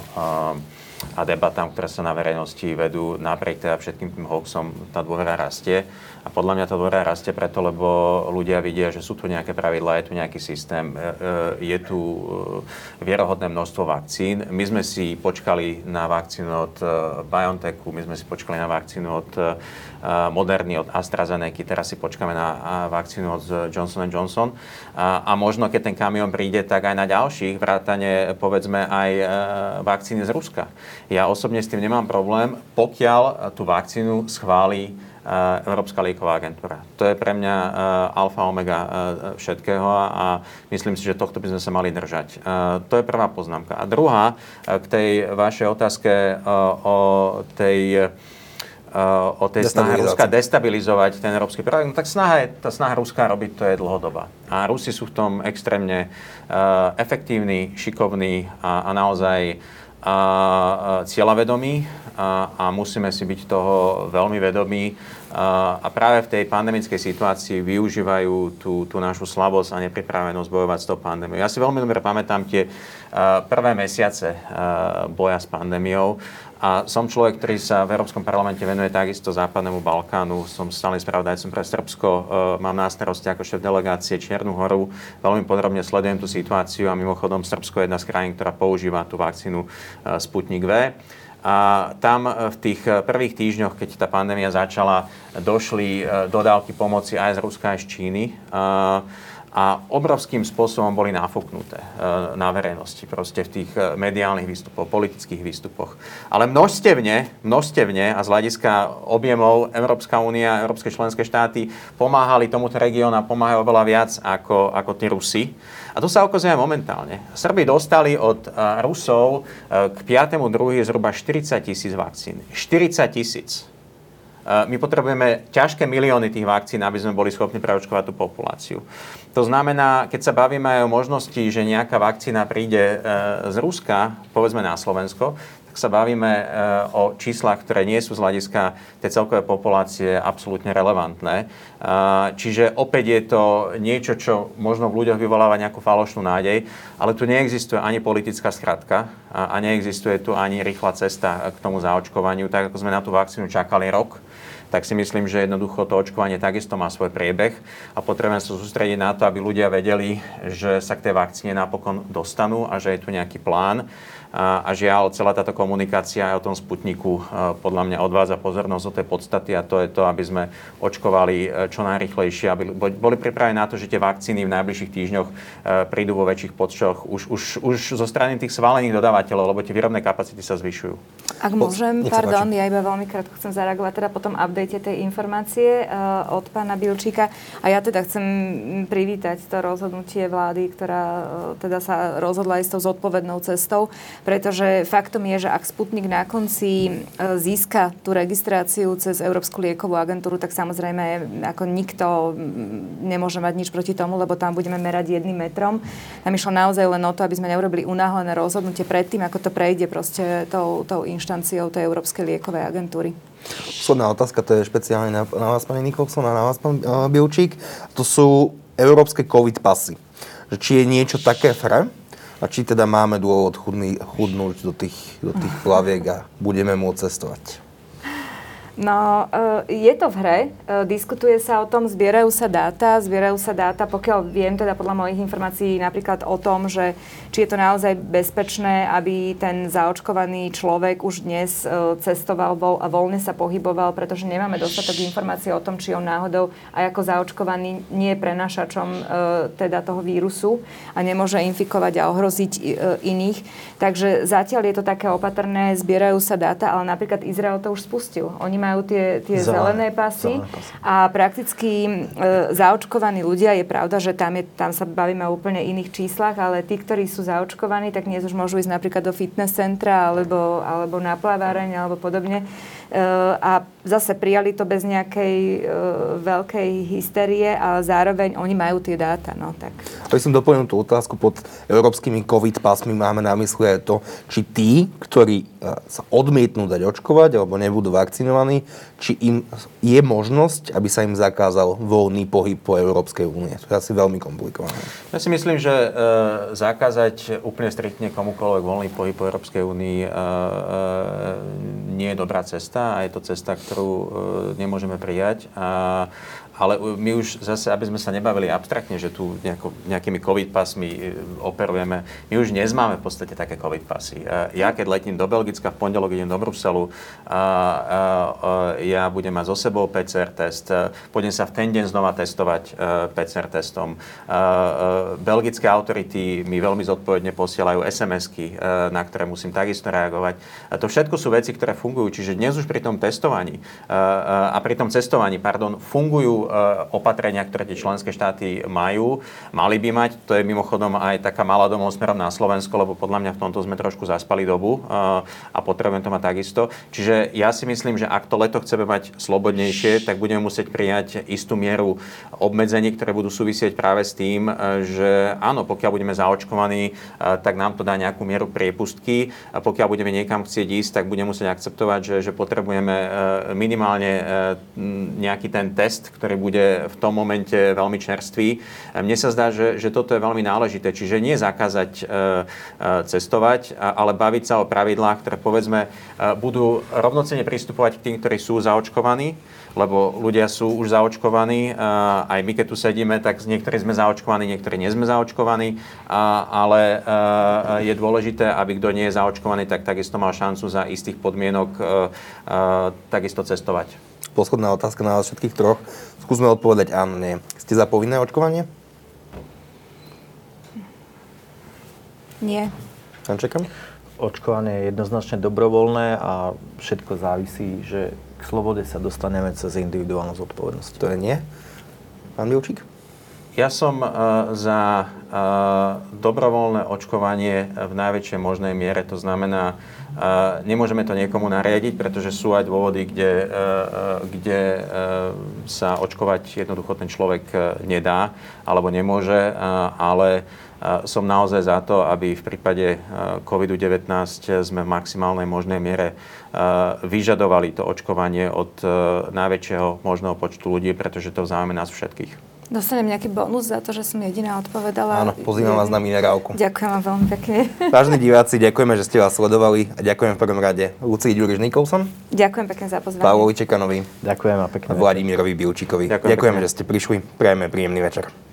a debatám, ktoré sa na verejnosti vedú, napriek teda všetkým tým hoaxom, tá dôvera rastie. A podľa mňa tá dôvera rastie preto, lebo ľudia vidia, že sú tu nejaké pravidlá, je tu nejaký systém, e, e, je tu e, vierohodné množstvo vakcín. My sme si počkali na vakcínu od BioNTechu, my sme si počkali na vakcínu od Moderny, od AstraZeneca, teraz si počkáme na vakcínu od Johnson Johnson. A, možno, keď ten kamión príde, tak aj na ďalších, vrátane povedzme aj vakcíny z Ruska. Ja osobne s tým nemám problém, pokiaľ tú vakcínu schváli Európska lieková agentúra. To je pre mňa alfa omega všetkého a myslím si, že tohto by sme sa mali držať. To je prvá poznámka. A druhá, k tej vašej otázke o tej o tej snahe Ruska destabilizovať ten európsky projekt, no tak snaha, tá snaha Ruska robiť to je dlhodobá. A Rusi sú v tom extrémne uh, efektívni, šikovní a, a naozaj uh, cieľavedomí a, musíme si byť toho veľmi vedomí. A, práve v tej pandemickej situácii využívajú tú, tú našu slabosť a nepripravenosť bojovať s tou pandémiou. Ja si veľmi dobre pamätám tie prvé mesiace boja s pandémiou a som človek, ktorý sa v Európskom parlamente venuje takisto Západnému Balkánu. Som stálym spravodajcom pre Srbsko. E, mám na starosti ako šéf delegácie Čiernu horu. Veľmi podrobne sledujem tú situáciu a mimochodom Srbsko je jedna z krajín, ktorá používa tú vakcínu e, Sputnik V. A tam v tých prvých týždňoch, keď tá pandémia začala, došli e, dodávky pomoci aj z Ruska, aj z Číny a obrovským spôsobom boli nafúknuté e, na verejnosti, proste v tých e, mediálnych výstupoch, politických výstupoch. Ale množstevne, množstevne a z hľadiska objemov Európska únia, Európske členské štáty pomáhali tomuto regiónu a pomáhajú oveľa viac ako, ako tí Rusi. A to sa ukazuje momentálne. Srby dostali od e, Rusov k 5.2. zhruba 40 tisíc vakcín. 40 tisíc. My potrebujeme ťažké milióny tých vakcín, aby sme boli schopní preočkovať tú populáciu. To znamená, keď sa bavíme aj o možnosti, že nejaká vakcína príde e, z Ruska, povedzme na Slovensko, tak sa bavíme e, o číslach, ktoré nie sú z hľadiska tej celkovej populácie absolútne relevantné. E, čiže opäť je to niečo, čo možno v ľuďoch vyvoláva nejakú falošnú nádej, ale tu neexistuje ani politická skratka a neexistuje tu ani rýchla cesta k tomu zaočkovaniu, tak ako sme na tú vakcínu čakali rok tak si myslím, že jednoducho to očkovanie takisto má svoj priebeh a potrebujeme sa sústrediť na to, aby ľudia vedeli, že sa k tej vakcíne napokon dostanú a že je tu nejaký plán. A, a žiaľ, celá táto komunikácia aj o tom Sputniku podľa mňa odvádza pozornosť od tej podstaty a to je to, aby sme očkovali e, čo najrychlejšie, aby boli pripravení na to, že tie vakcíny v najbližších týždňoch e, prídu vo väčších počtoch už, už, už zo strany tých svalených dodávateľov, lebo tie výrobné kapacity sa zvyšujú. Ak môžem, pardon, ja iba veľmi krátko chcem zareagovať teda po tom update tej informácie uh, od pána Bilčíka. A ja teda chcem privítať to rozhodnutie vlády, ktorá uh, teda sa rozhodla ísť tou zodpovednou cestou pretože faktom je, že ak Sputnik na konci e, získa tú registráciu cez Európsku liekovú agentúru, tak samozrejme ako nikto nemôže mať nič proti tomu, lebo tam budeme merať jedným metrom. Tam išlo naozaj len o to, aby sme neurobili unáhlené rozhodnutie predtým, ako to prejde proste tou, tou inštanciou tej Európskej liekovej agentúry. Posledná otázka, to je špeciálne na, na vás, pani Nikolson, a na vás, pán uh, Bilčík. To sú európske COVID pasy. Že či je niečo také fre, a či teda máme dôvod chudný, chudnúť do tých, do tých plaviek a budeme môcť cestovať. No, eh, je to v hre, eh, diskutuje sa o tom, zbierajú sa dáta, zbierajú sa dáta, pokiaľ viem teda podľa mojich informácií napríklad o tom, že či je to naozaj bezpečné, aby ten zaočkovaný človek už dnes eh, cestoval a voľne sa pohyboval, pretože nemáme dostatok informácií o tom, či on náhodou aj ako zaočkovaný nie je prenašačom teda toho vírusu a nemôže infikovať a ohroziť iných. Takže zatiaľ je to také opatrné, zbierajú sa dáta, ale napríklad Izrael to už spustil. Oni majú tie, tie zelené, pasy, zelené pasy a prakticky e, zaočkovaní ľudia, je pravda, že tam, je, tam sa bavíme o úplne iných číslach, ale tí, ktorí sú zaočkovaní, tak dnes už môžu ísť napríklad do fitness centra alebo, alebo na plaváreň alebo podobne a zase prijali to bez nejakej uh, veľkej hysterie, ale zároveň oni majú tie dáta. No, tak. To som doplnil tú otázku pod európskymi COVID pásmi. Máme na mysli aj to, či tí, ktorí uh, sa odmietnú dať očkovať alebo nebudú vakcinovaní, či im je možnosť, aby sa im zakázal voľný pohyb po Európskej únie. To je asi veľmi komplikované. Ja si myslím, že uh, zakázať úplne striktne komukoľvek voľný pohyb po Európskej únii uh, uh, nie je dobrá cesta a je to cesta, ktorú e, nemôžeme prijať. A ale my už zase, aby sme sa nebavili abstraktne, že tu nejako, nejakými covid pasmi e, operujeme, my už dnes máme v podstate také covid pasy. E, ja keď letím do Belgicka, v pondelok idem do Bruselu, a, a, a, ja budem mať so sebou PCR test, e, pôjdem sa v ten deň znova testovať PCR testom. Belgické autority mi veľmi zodpovedne posielajú SMS-ky, na ktoré musím takisto reagovať. A to všetko sú veci, ktoré fungujú. Čiže dnes už pri tom testovaní a pri tom cestovaní, pardon, fungujú Eh, opatrenia, ktoré tie členské štáty majú, mali by mať. To je mimochodom aj taká malá domov smerom na Slovensko, lebo podľa mňa v tomto sme trošku zaspali dobu eh, a potrebujeme to mať takisto. Čiže ja si myslím, že ak to leto chceme mať slobodnejšie, tak budeme musieť prijať istú mieru obmedzení, ktoré budú súvisieť práve s tým, eh, že áno, pokiaľ budeme zaočkovaní, tak nám to dá nejakú mieru priepustky. A pokiaľ budeme niekam chcieť ísť, tak budeme musieť akceptovať, že, že potrebujeme minimálne nejaký ten test, ktorý ktorý bude v tom momente veľmi čerstvý. Mne sa zdá, že, že toto je veľmi náležité. Čiže nie zakázať e, e, cestovať, ale baviť sa o pravidlách, ktoré povedzme e, budú rovnocene pristupovať k tým, ktorí sú zaočkovaní, lebo ľudia sú už zaočkovaní. Aj my, keď tu sedíme, tak niektorí sme zaočkovaní, niektorí nie sme zaočkovaní, ale je dôležité, aby kto nie je zaočkovaný, tak takisto mal šancu za istých podmienok takisto cestovať. Posledná otázka na vás všetkých troch. Skúsme odpovedať áno, nie. Ste za povinné očkovanie? Nie. čakám? Očkovanie je jednoznačne dobrovoľné a všetko závisí, že k slobode sa dostaneme cez individuálnu zodpovednosť. To je nie? Pán Milčík? Ja som uh, za uh, dobrovoľné očkovanie v najväčšej možnej miere. To znamená, Nemôžeme to niekomu nariadiť, pretože sú aj dôvody, kde, e, e, kde e, sa očkovať jednoducho ten človek nedá alebo nemôže, ale som naozaj za to, aby v prípade COVID-19 sme v maximálnej možnej miere vyžadovali to očkovanie od najväčšieho možného počtu ľudí, pretože to v nás všetkých. Dostanem nejaký bonus za to, že som jediná odpovedala. Áno, pozývam vás na minerálku. Ďakujem vám veľmi pekne. Vážení diváci, ďakujeme, že ste vás sledovali a ďakujem v prvom rade Lucii Ďuriš Nikolson, Ďakujem pekne za pozvanie. Pavlovi Čekanovi Ďakujem a pekne. a Vladimírovi Bilčíkovi. Ďakujem Ďakujeme, pekne. že ste prišli. Prajeme príjemný večer.